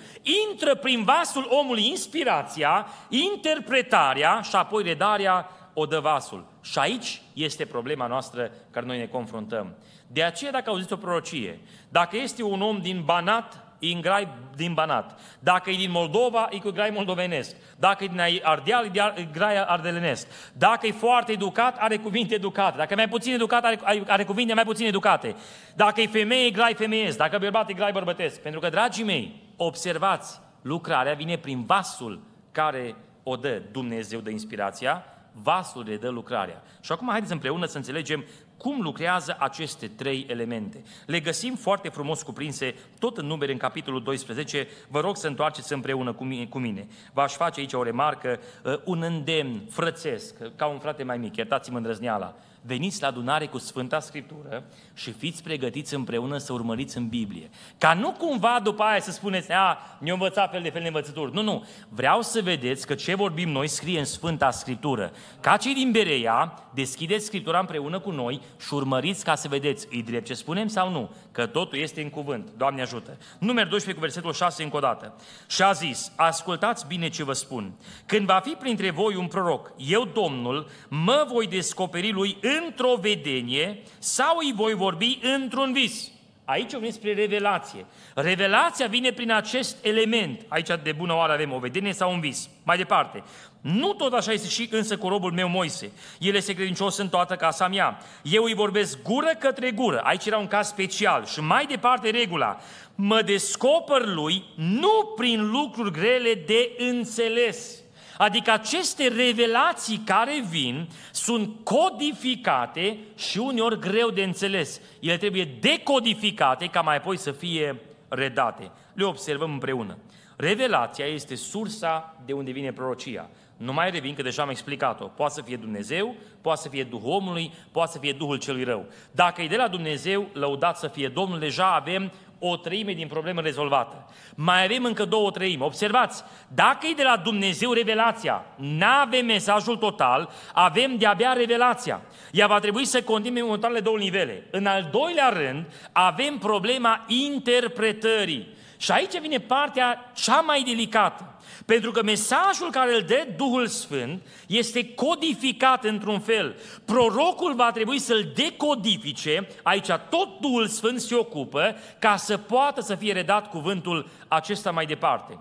intră prin vasul omului inspirația, interpretarea și apoi redarea o dă vasul. Și aici este problema noastră care noi ne confruntăm. De aceea, dacă auziți o prorocie, dacă este un om din Banat, e în grai din Banat. Dacă e din Moldova, e cu grai moldovenesc. Dacă e din Ardeal, e grai ardelenesc. Dacă e foarte educat, are cuvinte educate. Dacă e mai puțin educat, are, are cuvinte mai puțin educate. Dacă e femeie, e grai femeiesc. Dacă e bărbat, e grai bărbătesc. Pentru că, dragii mei, observați, lucrarea vine prin vasul care o dă Dumnezeu de inspirația, vasul de dă lucrarea. Și acum haideți împreună să înțelegem cum lucrează aceste trei elemente. Le găsim foarte frumos cuprinse tot în numere în capitolul 12. Vă rog să întoarceți împreună cu mine. Cu mine. V-aș face aici o remarcă, uh, un îndemn frățesc, ca un frate mai mic, iertați-mă îndrăzneala veniți la adunare cu Sfânta Scriptură și fiți pregătiți împreună să urmăriți în Biblie. Ca nu cumva după aia să spuneți, a, ne-au învățat fel de fel de învățături. Nu, nu. Vreau să vedeți că ce vorbim noi scrie în Sfânta Scriptură. Ca cei din Bereia, deschideți Scriptura împreună cu noi și urmăriți ca să vedeți, îi drept ce spunem sau nu, că totul este în cuvânt. Doamne ajută. Numeri 12 cu versetul 6 încă o dată. Și a zis, ascultați bine ce vă spun. Când va fi printre voi un proroc, eu, Domnul, mă voi descoperi lui într-o vedenie sau îi voi vorbi într-un vis. Aici vorbim spre revelație. Revelația vine prin acest element. Aici de bună oară avem o vedenie sau un vis. Mai departe. Nu tot așa este și însă cu robul meu Moise. El este credincios în toată casa mea. Eu îi vorbesc gură către gură. Aici era un caz special. Și mai departe regula. Mă descoper lui nu prin lucruri grele de înțeles Adică aceste revelații care vin sunt codificate și uneori greu de înțeles. Ele trebuie decodificate ca mai apoi să fie redate. Le observăm împreună. Revelația este sursa de unde vine prorocia. Nu mai revin, că deja am explicat-o. Poate să fie Dumnezeu, poate să fie Duhul omului, poate să fie Duhul celui rău. Dacă e de la Dumnezeu, lăudat să fie Domnul, deja avem o treime din problemă rezolvată. Mai avem încă două treime. Observați, dacă e de la Dumnezeu revelația, nu avem mesajul total, avem de-abia revelația. Ea va trebui să continue în următoarele două nivele. În al doilea rând, avem problema interpretării. Și aici vine partea cea mai delicată. Pentru că mesajul care îl dă Duhul Sfânt este codificat într-un fel. Prorocul va trebui să-l decodifice, aici tot Duhul Sfânt se ocupă, ca să poată să fie redat cuvântul acesta mai departe.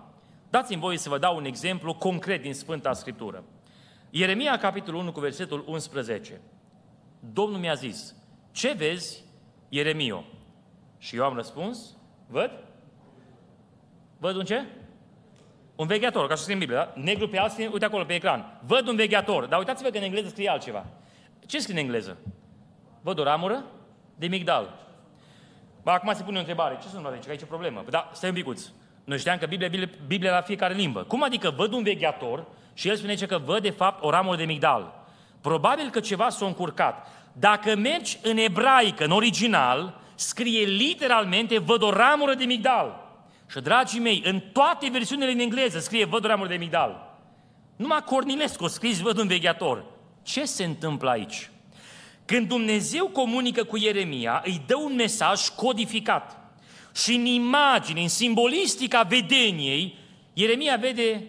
Dați-mi voie să vă dau un exemplu concret din Sfânta Scriptură. Ieremia, capitolul 1, cu versetul 11. Domnul mi-a zis, ce vezi, Ieremio? Și eu am răspuns, văd? Văd un ce? Un vegheator, ca să scrie în Biblie, da? Negru pe alb scrie, uite acolo, pe ecran. Văd un vegheator, dar uitați-vă că în engleză scrie altceva. Ce scrie în engleză? Văd o ramură de migdal. Ba, acum se pune o întrebare. Ce sunt aici? Că aici e problemă. Păi da, stai un picuț. Noi știam că Biblia, Biblia, Biblia la fiecare limbă. Cum adică văd un vegheator și el spune că văd de fapt o ramură de migdal? Probabil că ceva s-a încurcat. Dacă mergi în ebraică, în original, scrie literalmente văd o ramură de migdal. Și, dragii mei, în toate versiunile în engleză scrie văd ramuri de migdal. Numai Cornilescu a scris văd un vegheator. Ce se întâmplă aici? Când Dumnezeu comunică cu Ieremia, îi dă un mesaj codificat. Și în imagine, în simbolistica vedeniei, Ieremia vede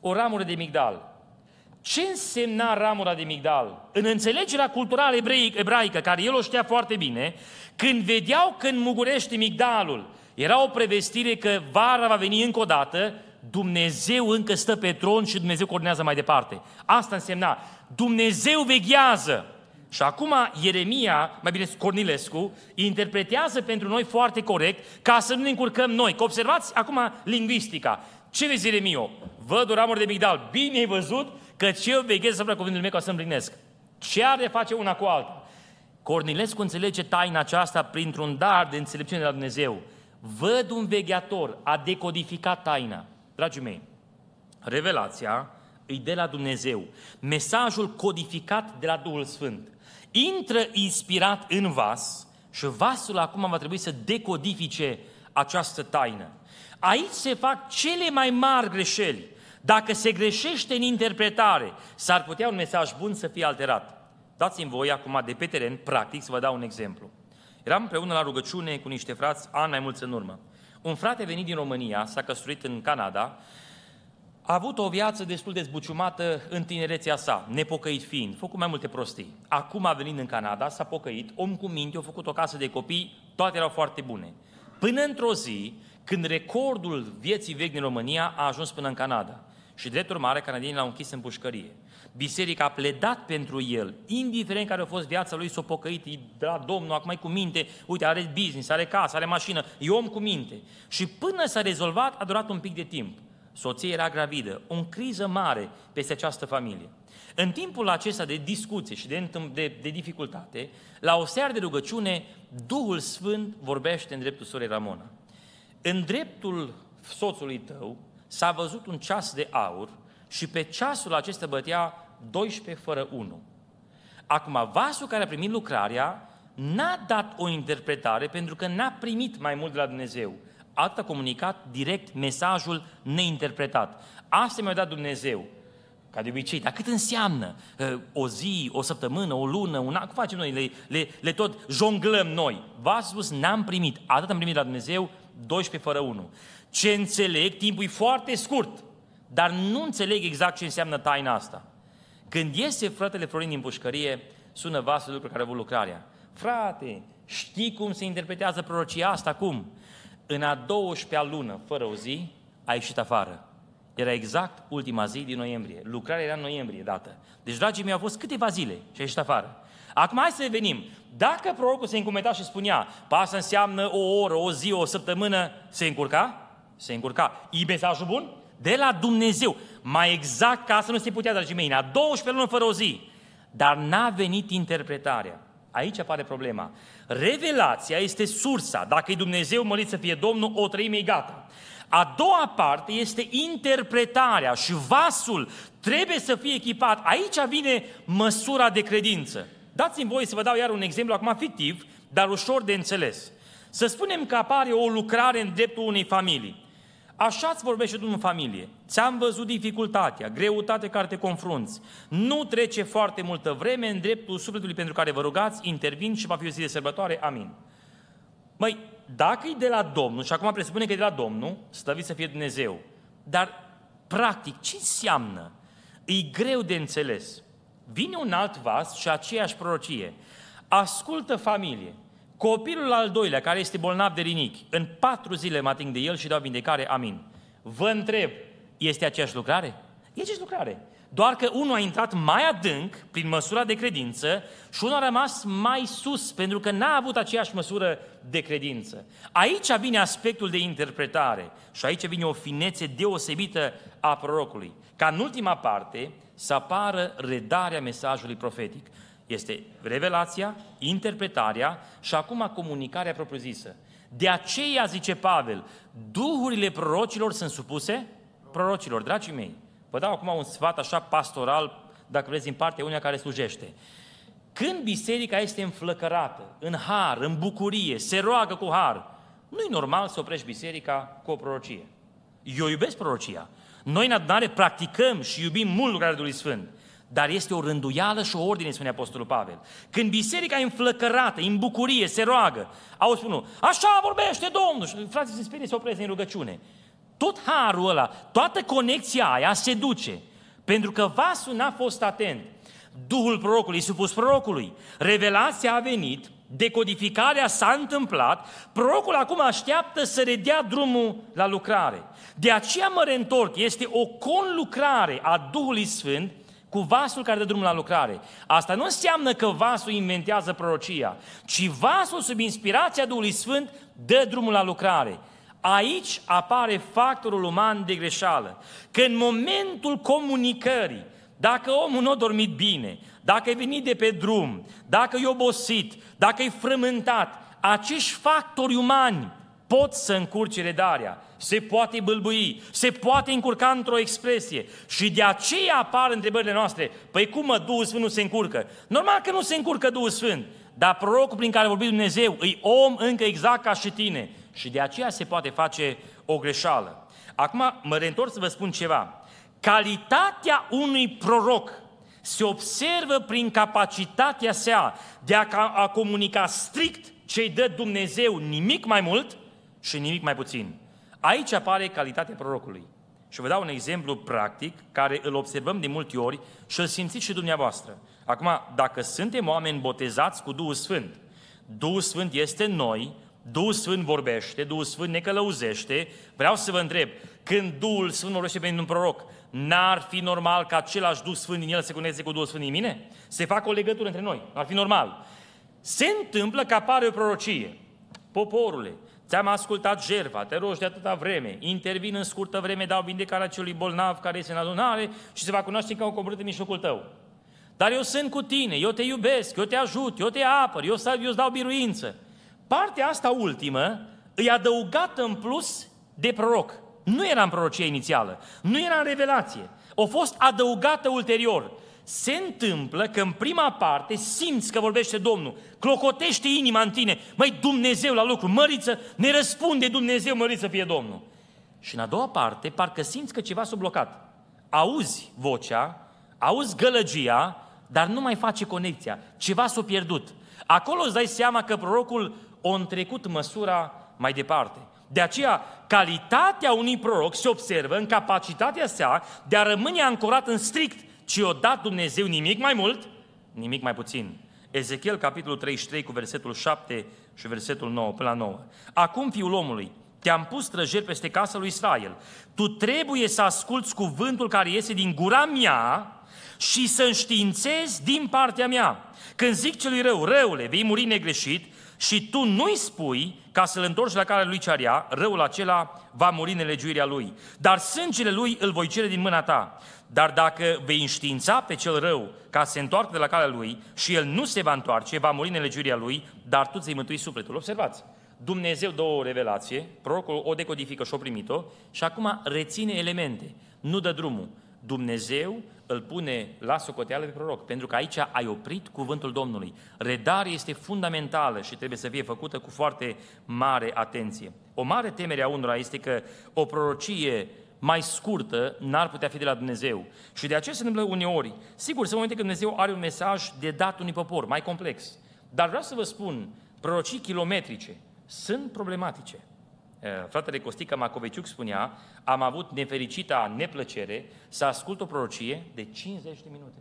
o ramură de migdal. Ce însemna ramura de migdal? În înțelegerea culturală ebraică, care el o știa foarte bine, când vedeau când mugurește migdalul, era o prevestire că vara va veni încă o dată, Dumnezeu încă stă pe tron și Dumnezeu coordonează mai departe. Asta însemna, Dumnezeu veghează. Și acum Ieremia, mai bine Cornilescu, interpretează pentru noi foarte corect ca să nu ne încurcăm noi. Că observați acum lingvistica. Ce vezi, Ieremio? Văd o ramură de migdal. Bine ai văzut că ce eu veghez asupra cuvântului meu ca să împlinesc. Ce are de face una cu alta? Cornilescu înțelege taina aceasta printr-un dar de înțelepciune de la Dumnezeu. Văd un vegheator, a decodificat taina. Dragii mei, revelația îi de la Dumnezeu. Mesajul codificat de la Duhul Sfânt. Intră inspirat în vas și vasul acum va trebui să decodifice această taină. Aici se fac cele mai mari greșeli. Dacă se greșește în interpretare, s-ar putea un mesaj bun să fie alterat. Dați-mi voi acum de pe teren, practic, să vă dau un exemplu. Eram împreună la rugăciune cu niște frați, ani mai mulți în urmă. Un frate venit din România, s-a căsătorit în Canada, a avut o viață destul de zbuciumată în tinerețea sa, nepocăit fiind, făcut mai multe prostii. Acum a venit în Canada, s-a pocăit, om cu minte, a făcut o casă de copii, toate erau foarte bune. Până într-o zi, când recordul vieții vechi din România a ajuns până în Canada. Și drept urmare, canadienii l-au închis în pușcărie. Biserica a pledat pentru el, indiferent care a fost viața lui, s-a pocăit, e de la Domnul, acum e cu minte, uite, are business, are casă, are mașină, e om cu minte. Și până s-a rezolvat, a durat un pic de timp. Soția era gravidă, o criză mare peste această familie. În timpul acesta de discuție și de, de, de dificultate, la o seară de rugăciune, Duhul Sfânt vorbește în dreptul sorei Ramona. În dreptul soțului tău s-a văzut un ceas de aur și pe ceasul acesta bătea 12 fără 1. Acum, vasul care a primit lucrarea n-a dat o interpretare pentru că n-a primit mai mult de la Dumnezeu. Atât a comunicat direct mesajul neinterpretat. Asta mi-a dat Dumnezeu. Ca de obicei, dar cât înseamnă uh, o zi, o săptămână, o lună, un an, cum facem noi? Le, le, le tot jonglăm noi. V-a spus, n-am primit. Atât am primit la Dumnezeu, 12 fără 1. Ce înțeleg, timpul e foarte scurt, dar nu înțeleg exact ce înseamnă taina asta. Când iese fratele Florin din pușcărie, sună vasul lucru care a avut lucrarea. Frate, știi cum se interpretează prorocia asta? Cum? În a 12-a lună, fără o zi, a ieșit afară. Era exact ultima zi din noiembrie. Lucrarea era în noiembrie dată. Deci, dragii mei, au fost câteva zile și a ieșit afară. Acum hai să venim. Dacă prorocul se încumeta și spunea, pa asta înseamnă o oră, o zi, o săptămână, se încurca? Se încurca. E mesajul bun? De la Dumnezeu. Mai exact ca să nu se putea, dragii mei, a 12 luni fără o zi. Dar n-a venit interpretarea. Aici apare problema. Revelația este sursa. Dacă e Dumnezeu, mărit să fie Domnul, o trăime e gata. A doua parte este interpretarea și vasul trebuie să fie echipat. Aici vine măsura de credință. Dați-mi voi să vă dau iar un exemplu acum fictiv, dar ușor de înțeles. Să spunem că apare o lucrare în dreptul unei familii. Așa îți vorbește Domnul în familie. Ți-am văzut dificultatea, greutatea care te confrunți. Nu trece foarte multă vreme în dreptul sufletului pentru care vă rugați, intervin și va fi o zi de sărbătoare. Amin. Măi, dacă e de la Domnul, și acum presupune că e de la Domnul, stăvit să fie Dumnezeu, dar practic ce înseamnă? E greu de înțeles. Vine un alt vas și aceeași prorocie. Ascultă familie. Copilul al doilea, care este bolnav de rinichi, în patru zile mă ating de el și dau vindecare, amin. Vă întreb, este aceeași lucrare? E aceeași lucrare. Doar că unul a intrat mai adânc, prin măsura de credință, și unul a rămas mai sus, pentru că n-a avut aceeași măsură de credință. Aici vine aspectul de interpretare și aici vine o finețe deosebită a prorocului. Ca în ultima parte să apară redarea mesajului profetic. Este revelația, interpretarea și acum comunicarea propriu-zisă. De aceea, zice Pavel, duhurile prorocilor sunt supuse prorocilor. Dragii mei, vă dau acum un sfat așa pastoral, dacă vreți, din partea unia care slujește. Când biserica este înflăcărată, în har, în bucurie, se roagă cu har, nu e normal să oprești biserica cu o prorocie. Eu iubesc prorocia. Noi în adunare practicăm și iubim mult lucrarea Duhului Sfânt. Dar este o rânduială și o ordine, spune Apostolul Pavel. Când biserica e înflăcărată, în bucurie, se roagă, au spune, așa vorbește Domnul. Și frații se sperie să opreze în rugăciune. tot harul ăla, toată conexia aia se duce. Pentru că vasul n-a fost atent. Duhul prorocului, supus prorocului. Revelația a venit, decodificarea s-a întâmplat, prorocul acum așteaptă să redea drumul la lucrare. De aceea mă reîntorc, este o conlucrare a Duhului Sfânt cu vasul care dă drumul la lucrare. Asta nu înseamnă că vasul inventează prorocia, ci vasul sub inspirația Duhului Sfânt dă drumul la lucrare. Aici apare factorul uman de greșeală. Că în momentul comunicării, dacă omul nu a dormit bine, dacă e venit de pe drum, dacă e obosit, dacă e frământat, acești factori umani pot să încurce redarea, se poate bâlbui, se poate încurca într-o expresie și de aceea apar întrebările noastre. Păi cum mă, Duhul Sfânt nu se încurcă? Normal că nu se încurcă Duhul Sfânt, dar prorocul prin care a vorbit Dumnezeu îi om încă exact ca și tine și de aceea se poate face o greșeală. Acum mă reîntorc să vă spun ceva. Calitatea unui proroc se observă prin capacitatea sa de a, a comunica strict ce-i dă Dumnezeu, nimic mai mult și nimic mai puțin. Aici apare calitatea prorocului. Și vă dau un exemplu practic, care îl observăm de multe ori și îl simțiți și dumneavoastră. Acum, dacă suntem oameni botezați cu Duhul Sfânt, Duhul Sfânt este în noi, Duhul Sfânt vorbește, Duhul Sfânt ne călăuzește, vreau să vă întreb, când Duhul Sfânt vorbește pentru un proroc, n-ar fi normal ca același Duh Sfânt din el să conecteze cu Duhul Sfânt din mine? Se facă o legătură între noi, ar fi normal. Se întâmplă că apare o prorocie. Poporule, ți-am ascultat jerva, te rogi de atâta vreme, intervin în scurtă vreme, dau vindecarea celui bolnav care este în adunare și se va cunoaște ca un coborât în mijlocul tău. Dar eu sunt cu tine, eu te iubesc, eu te ajut, eu te apăr, eu, eu îți dau biruință. Partea asta ultimă îi adăugată în plus de proroc. Nu era în prorocie inițială, nu era în revelație. A fost adăugată ulterior. Se întâmplă că în prima parte simți că vorbește Domnul, clocotește inima în tine, măi Dumnezeu la lucru, măriță, ne răspunde Dumnezeu, măriță fie Domnul. Și în a doua parte, parcă simți că ceva s-a blocat. Auzi vocea, auzi gălăgia, dar nu mai face conexia. Ceva s-a pierdut. Acolo îți dai seama că prorocul o întrecut măsura mai departe. De aceea, calitatea unui proroc se observă în capacitatea sa de a rămâne ancorat în strict ce o dat Dumnezeu nimic mai mult, nimic mai puțin. Ezechiel, capitolul 33, cu versetul 7 și versetul 9, până la 9. Acum, fiul omului, te-am pus străjeri peste casa lui Israel. Tu trebuie să asculți cuvântul care iese din gura mea și să înștiințezi din partea mea. Când zic celui rău, răule, vei muri negreșit, și tu nu-i spui ca să-l întorci la care lui cearea, răul acela va muri în nelegiuirea lui. Dar sângele lui îl voi cere din mâna ta. Dar dacă vei înștiința pe cel rău ca să se întoarcă de la calea lui și el nu se va întoarce, va muri în nelegiuirea lui, dar tu ți-ai mântui sufletul. Observați! Dumnezeu dă o revelație, prorocul o decodifică și o primit-o și acum reține elemente, nu dă drumul. Dumnezeu îl pune la socoteală pe proroc, pentru că aici ai oprit cuvântul Domnului. Redarea este fundamentală și trebuie să fie făcută cu foarte mare atenție. O mare temere a unora este că o prorocie mai scurtă n-ar putea fi de la Dumnezeu. Și de aceea se întâmplă uneori. Sigur, sunt momente când Dumnezeu are un mesaj de dat unui popor, mai complex. Dar vreau să vă spun, prorocii kilometrice sunt problematice. Eh, fratele Costica Macoveciuc spunea, am avut nefericita neplăcere să ascult o prorocie de 50 de minute.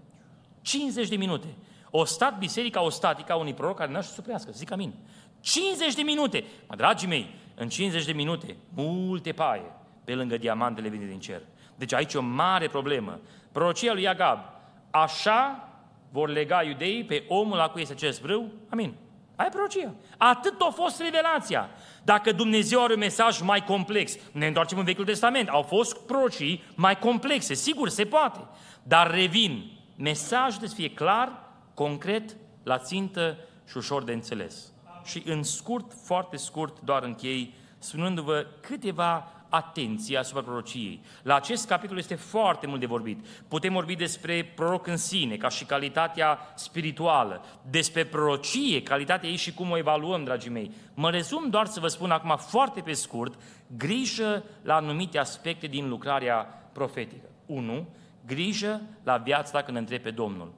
50 de minute. O stat biserica o statică a unui proroc care n-a să suprească, zic amin. 50 de minute! Mă, dragii mei, în 50 de minute, multe paie pe lângă diamantele vine din cer. Deci aici e o mare problemă. Prorocia lui Agab, așa vor lega iudeii pe omul la cui este acest brâu? Amin. Ai prorocia. Atât a fost revelația. Dacă Dumnezeu are un mesaj mai complex, ne întoarcem în Vechiul Testament, au fost procii mai complexe, sigur, se poate. Dar revin, mesajul trebuie să fie clar, concret, la țintă și ușor de înțeles. Și în scurt, foarte scurt, doar închei, spunându-vă câteva atenție asupra prorociei. La acest capitol este foarte mult de vorbit. Putem vorbi despre proroc în sine, ca și calitatea spirituală, despre prorocie, calitatea ei și cum o evaluăm, dragii mei. Mă rezum doar să vă spun acum foarte pe scurt, grijă la anumite aspecte din lucrarea profetică. 1. Grijă la viața când întrebe pe Domnul.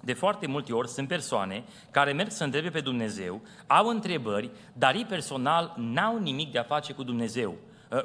De foarte multe ori sunt persoane care merg să întrebe pe Dumnezeu, au întrebări, dar ei personal n-au nimic de a face cu Dumnezeu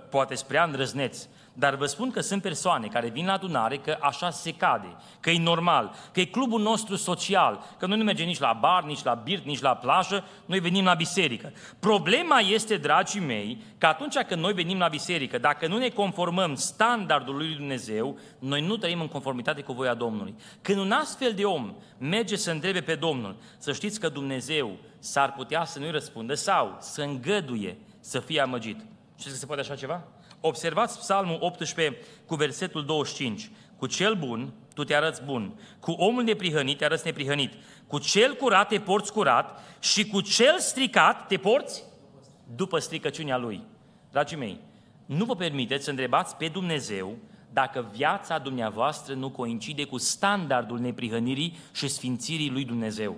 poate spre îndrăzneți, dar vă spun că sunt persoane care vin la adunare că așa se cade, că e normal, că e clubul nostru social, că noi nu mergem nici la bar, nici la birt, nici la plajă, noi venim la biserică. Problema este, dragii mei, că atunci când noi venim la biserică, dacă nu ne conformăm standardul lui Dumnezeu, noi nu trăim în conformitate cu voia Domnului. Când un astfel de om merge să întrebe pe Domnul, să știți că Dumnezeu s-ar putea să nu-i răspundă sau să îngăduie să fie amăgit. Știți că se poate așa ceva? Observați Psalmul 18 cu versetul 25. Cu cel bun tu te arăți bun, cu omul neprihănit te arăți neprihănit, cu cel curat te porți curat și cu cel stricat te porți după stricăciunea lui. Dragii mei, nu vă permiteți să întrebați pe Dumnezeu dacă viața dumneavoastră nu coincide cu standardul neprihănirii și sfințirii lui Dumnezeu.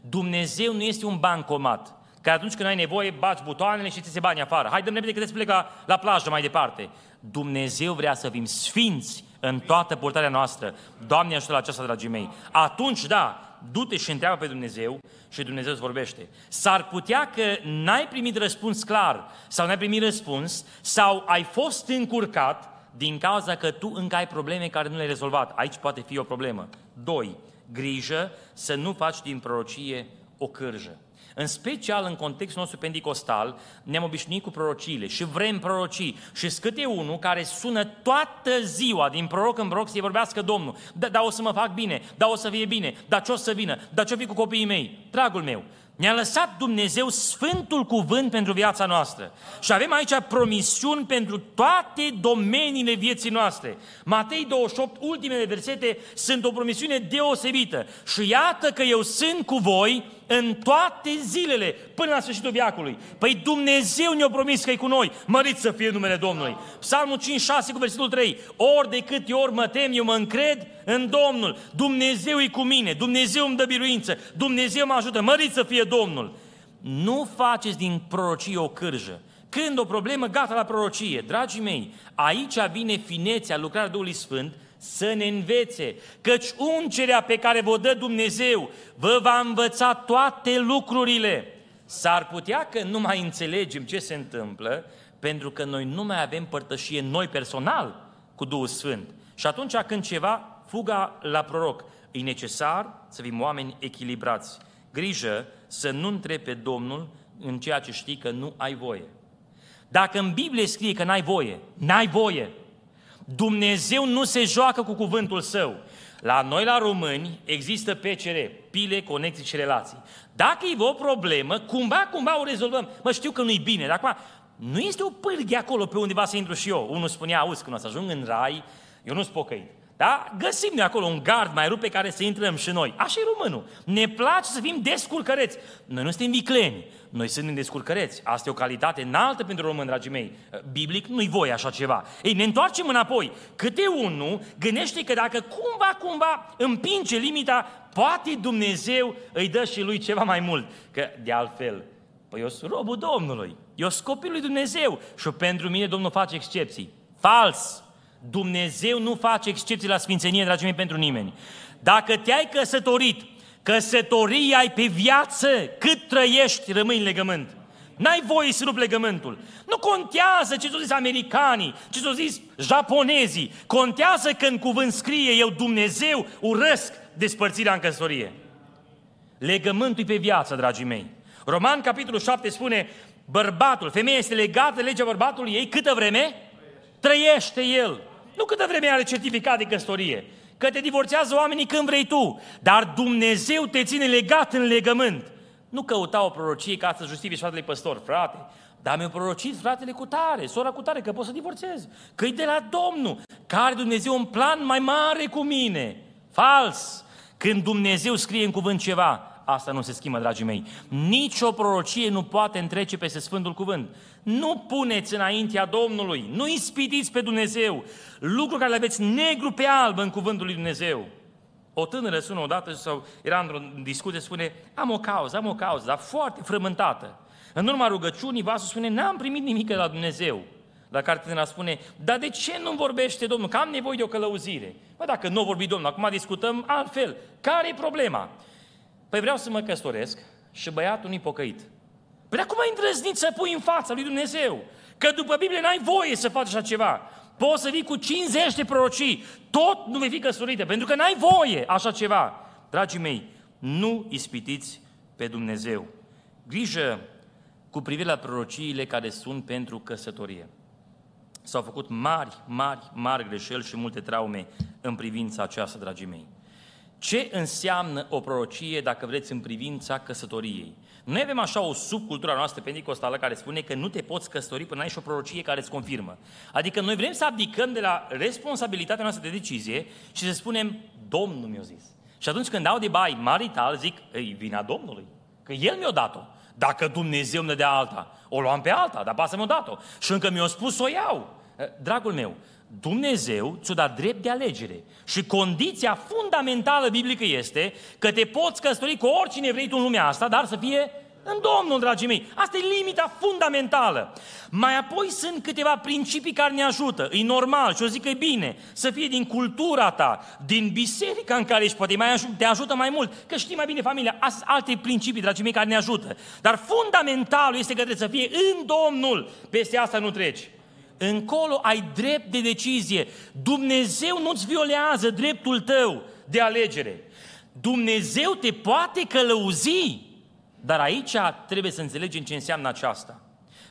Dumnezeu nu este un bancomat. Că atunci când ai nevoie, bați butoanele și ți se bani afară. Hai, dăm repede că trebuie să plec la, la plajă mai departe. Dumnezeu vrea să fim sfinți în toată purtarea noastră. Doamne ajută la aceasta, dragii mei. Atunci, da, du-te și întreabă pe Dumnezeu și Dumnezeu îți vorbește. S-ar putea că n-ai primit răspuns clar sau n-ai primit răspuns sau ai fost încurcat din cauza că tu încă ai probleme care nu le-ai rezolvat. Aici poate fi o problemă. Doi, grijă să nu faci din prorocie o cârjă. În special în contextul nostru pentecostal, ne-am obișnuit cu prorociile și vrem prorocii. Și scâte unul care sună toată ziua, din proroc în proroc, să-i vorbească Domnul. Da, da, o să mă fac bine, da, o să fie bine, da, ce o să vină, da, ce o fi cu copiii mei. Dragul meu, ne-a lăsat Dumnezeu Sfântul Cuvânt pentru viața noastră. Și avem aici promisiuni pentru toate domeniile vieții noastre. Matei 28, ultimele versete, sunt o promisiune deosebită. Și iată că eu sunt cu voi în toate zilele, până la sfârșitul viacului. Păi Dumnezeu ne-a promis că e cu noi. Mărit să fie numele Domnului. Psalmul 5, 6 cu versetul 3. Ori de câte ori mă tem, eu mă încred în Domnul. Dumnezeu e cu mine. Dumnezeu îmi dă biruință. Dumnezeu mă ajută. Mărit să fie Domnul. Nu faceți din prorocie o cârjă. Când o problemă, gata la prorocie. Dragii mei, aici vine finețea, lucrarea Duhului Sfânt, să ne învețe, căci ungerea pe care vă dă Dumnezeu vă va învăța toate lucrurile. S-ar putea că nu mai înțelegem ce se întâmplă, pentru că noi nu mai avem părtășie noi personal cu Duhul Sfânt. Și atunci când ceva, fuga la proroc. E necesar să fim oameni echilibrați. Grijă să nu întrebi pe Domnul în ceea ce știi că nu ai voie. Dacă în Biblie scrie că n-ai voie, n-ai voie. Dumnezeu nu se joacă cu cuvântul său. La noi, la români, există PCR, pile, conexii și relații. Dacă e o problemă, cumva, cumva o rezolvăm. Mă știu că nu-i bine, dar acum nu este o pârghie acolo pe undeva să intru și eu. Unul spunea, auzi, când o să ajung în rai, eu nu-s pocăit. Da? Găsim noi acolo un gard mai rup pe care să intrăm și noi. Așa e românul. Ne place să fim descurcăreți. Noi nu suntem vicleni. Noi suntem descurcăreți. Asta e o calitate înaltă pentru români, dragii mei. Biblic nu-i voi așa ceva. Ei, ne întoarcem înapoi. Câte unul gândește că dacă cumva, cumva împinge limita, poate Dumnezeu îi dă și lui ceva mai mult. Că, de altfel, păi eu sunt robul Domnului. Eu sunt copilul lui Dumnezeu. Și pentru mine Domnul face excepții. Fals! Dumnezeu nu face excepții la sfințenie, dragii mei, pentru nimeni. Dacă te-ai căsătorit, căsătoria ai pe viață, cât trăiești, rămâi în legământ. N-ai voie să rup legământul. Nu contează ce ți-au zis americanii, ce ți-au zis japonezii. Contează că în cuvânt scrie eu Dumnezeu urăsc despărțirea în căsătorie. Legământul pe viață, dragii mei. Roman, capitolul 7 spune, bărbatul, femeia este legată de legea bărbatului ei câtă vreme? Trăiește el. Nu câtă vreme are certificat de căsătorie, că te divorțează oamenii când vrei tu, dar Dumnezeu te ține legat în legământ. Nu căuta o prorocie ca să justifici fratele păstor, frate, dar mi-a prorocit fratele cu tare, sora cu tare, că pot să divorțez. că de la Domnul, care Dumnezeu un plan mai mare cu mine. Fals! Când Dumnezeu scrie în cuvânt ceva, Asta nu se schimbă, dragii mei. Nici o prorocie nu poate întrece peste Sfântul Cuvânt. Nu puneți înaintea Domnului, nu ispitiți pe Dumnezeu lucruri care le aveți negru pe alb în Cuvântul lui Dumnezeu. O tânără sună odată sau era într-o discuție, spune, am o cauză, am o cauză, dar foarte frământată. În urma rugăciunii, vasul spune, n-am primit nimic de la Dumnezeu. La care tânăra spune, dar de ce nu vorbește Domnul? Că am nevoie de o călăuzire. Bă, dacă nu vorbi Domnul, acum discutăm altfel. Care e problema? Păi vreau să mă căsătoresc și băiatul nu pocăit. Păi cum ai îndrăznit să pui în fața lui Dumnezeu Că după Biblie n-ai voie să faci așa ceva. Poți să vii cu 50 de prorocii, tot nu vei fi căsătorită, pentru că n-ai voie așa ceva. Dragii mei, nu ispitiți pe Dumnezeu. Grijă cu privire la prorociile care sunt pentru căsătorie. S-au făcut mari, mari, mari greșeli și multe traume în privința aceasta, dragii mei. Ce înseamnă o prorocie, dacă vreți, în privința căsătoriei? Noi avem așa o subcultură noastră pentecostală care spune că nu te poți căsători până ai și o prorocie care îți confirmă. Adică noi vrem să abdicăm de la responsabilitatea noastră de decizie și să spunem, Domnul mi-a zis. Și atunci când dau de bai marital, zic, ei, vina Domnului, că El mi-a dat-o. Dacă Dumnezeu ne dea alta, o luam pe alta, dar pasă mi-a dat-o. Și încă mi-a spus să o iau. Eh, dragul meu, Dumnezeu ți-a dat drept de alegere. Și condiția fundamentală biblică este că te poți căsători cu oricine vrei tu în lumea asta, dar să fie în Domnul, dragii mei. Asta e limita fundamentală. Mai apoi sunt câteva principii care ne ajută. E normal și eu zic că e bine să fie din cultura ta, din biserica în care ești, poate mai aj- te ajută mai mult, că știi mai bine familia. Astea alte principii, dragii mei, care ne ajută. Dar fundamentalul este că trebuie să fie în Domnul. Peste asta nu treci. Încolo ai drept de decizie. Dumnezeu nu-ți violează dreptul tău de alegere. Dumnezeu te poate călăuzi dar aici trebuie să înțelegem ce înseamnă aceasta.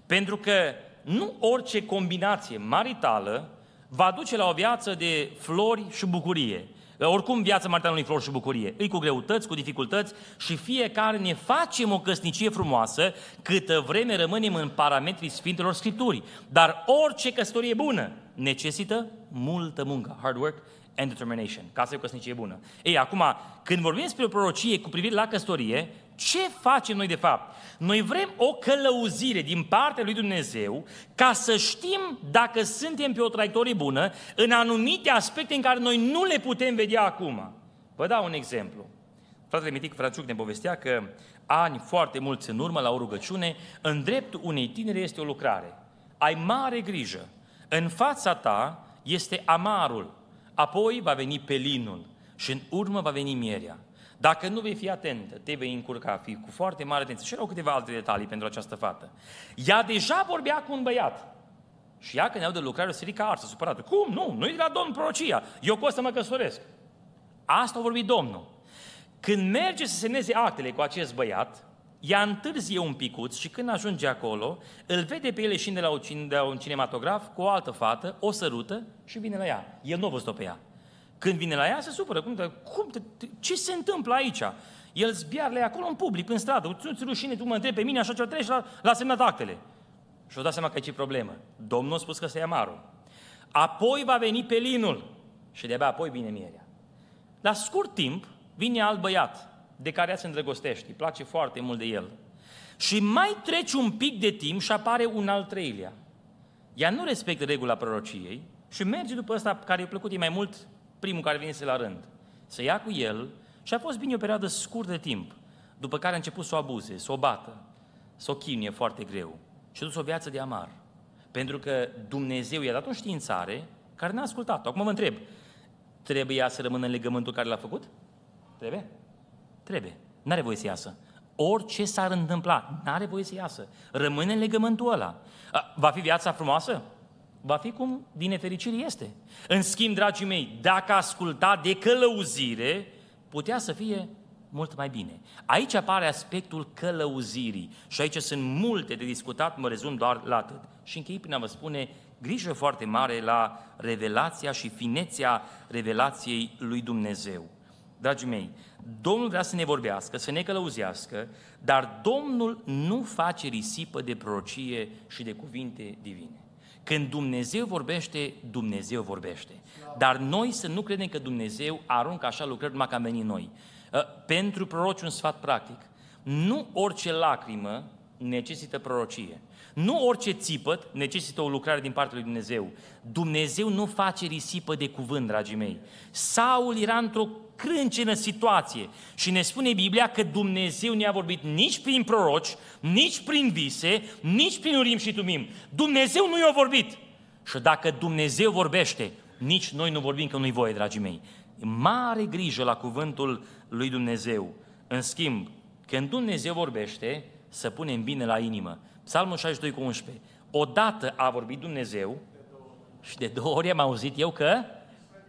Pentru că nu orice combinație maritală va duce la o viață de flori și bucurie. Oricum viața maritală nu e flori și bucurie. Îi cu greutăți, cu dificultăți și fiecare ne facem o căsnicie frumoasă câtă vreme rămânem în parametrii Sfintelor Scripturii. Dar orice căsătorie bună necesită multă muncă, hard work and determination, ca să e o căsnicie bună. Ei, acum, când vorbim despre o prorocie cu privire la căsătorie, ce facem noi de fapt? Noi vrem o călăuzire din partea lui Dumnezeu ca să știm dacă suntem pe o traiectorie bună în anumite aspecte în care noi nu le putem vedea acum. Vă dau un exemplu. Fratele Mitic Franciuc ne povestea că ani foarte mulți în urmă la o rugăciune, în dreptul unei tinere este o lucrare. Ai mare grijă. În fața ta este amarul, apoi va veni pelinul și în urmă va veni mierea. Dacă nu vei fi atentă, te vei încurca, fi cu foarte mare atenție. Și erau câteva alte detalii pentru această fată. Ea deja vorbea cu un băiat. Și ea, când ne de lucrare, se ridică arsă, supărată. Cum? Nu, nu e de la Domnul prorocia. Eu pot să mă căsătoresc. Asta a vorbit Domnul. Când merge să semneze actele cu acest băiat, ea întârzie un picuț și când ajunge acolo, îl vede pe el ieșind de la, un, de la un cinematograf cu o altă fată, o sărută și vine la ea. El nu a văzut-o pe ea. Când vine la ea, se supără. Cum, cum, ce se întâmplă aici? El zbiarle acolo în public, în stradă. Nu-ți rușine, tu mă întrebi pe mine, așa ce treci la, la semnat actele. Și-o dat seama că e problemă. Domnul a spus că se ia marul. Apoi va veni pelinul și de-abia apoi vine mierea. La scurt timp vine alt băiat de care ea se îndrăgostește, îi place foarte mult de el. Și mai trece un pic de timp și apare un al treilea. Ea nu respectă regula prorociei și merge după ăsta care i-a plăcut mai mult primul care venise la rând, să ia cu el și a fost bine o perioadă scurtă de timp, după care a început să o abuze, să o bată, să o chinuie foarte greu și a dus o viață de amar. Pentru că Dumnezeu i-a dat o științare care n-a ascultat-o. Acum mă întreb, trebuie ea să rămână în legământul care l-a făcut? Trebuie? Trebuie. N-are voie să iasă. Orice s-ar întâmpla, n-are voie să iasă. Rămâne în legământul ăla. Va fi viața frumoasă? Va fi cum din nefericire este. În schimb, dragii mei, dacă asculta de călăuzire, putea să fie mult mai bine. Aici apare aspectul călăuzirii și aici sunt multe de discutat, mă rezum doar la atât. Și închei prin a vă spune grijă foarte mare la revelația și finețea revelației lui Dumnezeu. Dragii mei, Domnul vrea să ne vorbească, să ne călăuzească, dar Domnul nu face risipă de prorocie și de cuvinte divine. Când Dumnezeu vorbește, Dumnezeu vorbește. Dar noi să nu credem că Dumnezeu aruncă așa lucrări numai că am venit noi. Uh, pentru proroci un sfat practic. Nu orice lacrimă necesită prorocie. Nu orice țipăt necesită o lucrare din partea lui Dumnezeu. Dumnezeu nu face risipă de cuvânt, dragii mei. Saul era într-o crâncenă situație și ne spune Biblia că Dumnezeu ne-a vorbit nici prin proroci, nici prin vise, nici prin urim și tumim. Dumnezeu nu i-a vorbit. Și dacă Dumnezeu vorbește, nici noi nu vorbim că nu-i voie, dragii mei. Mare grijă la cuvântul lui Dumnezeu. În schimb, când Dumnezeu vorbește, să punem bine la inimă. Psalmul 62 cu 11. Odată a vorbit Dumnezeu și de două ori am auzit eu că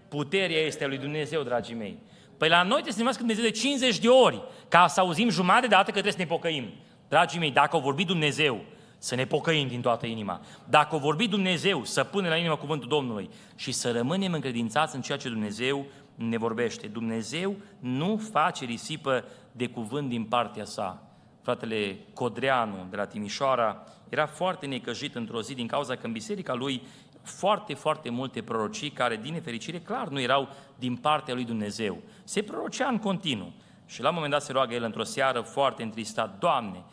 puterea este a lui Dumnezeu, dragii mei. Păi la noi trebuie să ne Dumnezeu de 50 de ori ca să auzim jumătate de dată că trebuie să ne pocăim. Dragii mei, dacă a vorbit Dumnezeu, să ne pocăim din toată inima. Dacă a vorbit Dumnezeu, să pune la inimă cuvântul Domnului și să rămânem încredințați în ceea ce Dumnezeu ne vorbește. Dumnezeu nu face risipă de cuvânt din partea sa. Fratele Codreanu de la Timișoara era foarte necăjit într-o zi din cauza că în biserica lui foarte, foarte multe prorocii care, din nefericire, clar nu erau din partea lui Dumnezeu. Se prorocea în continuu. Și la un moment dat se roagă el într-o seară foarte întristat, Doamne,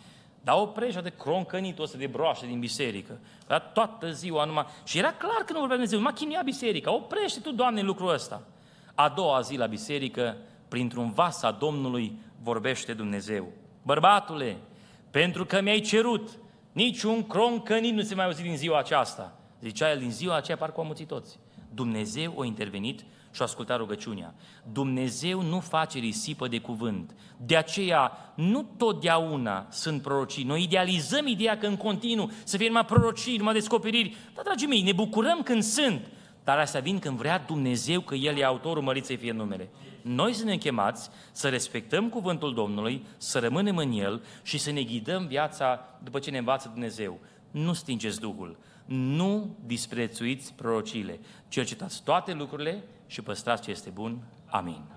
dar oprește de croncănitul ăsta de broașă din biserică. Era toată ziua numai... Și era clar că nu vorbea Dumnezeu, numai chinuia biserica. Oprește tu, Doamne, lucrul ăsta. A doua zi la biserică, printr-un vas a Domnului, vorbește Dumnezeu. Bărbatule, pentru că mi-ai cerut, niciun croncănit nu se mai auzi din ziua aceasta. Zicea el, din ziua aceea parcă au amuțit toți. Dumnezeu a intervenit și a ascultat rugăciunea. Dumnezeu nu face risipă de cuvânt. De aceea, nu totdeauna sunt prorocii. Noi idealizăm ideea că în continuu să fie numai prorocii, numai descoperiri. Dar, dragii mei, ne bucurăm când sunt. Dar astea vin când vrea Dumnezeu că El e autorul, mărit să fie numele. Noi suntem chemați să respectăm cuvântul Domnului, să rămânem în El și să ne ghidăm viața după ce ne învață Dumnezeu. Nu stingeți Duhul, nu disprețuiți prorociile, cercetați toate lucrurile și păstrați ce este bun. Amin.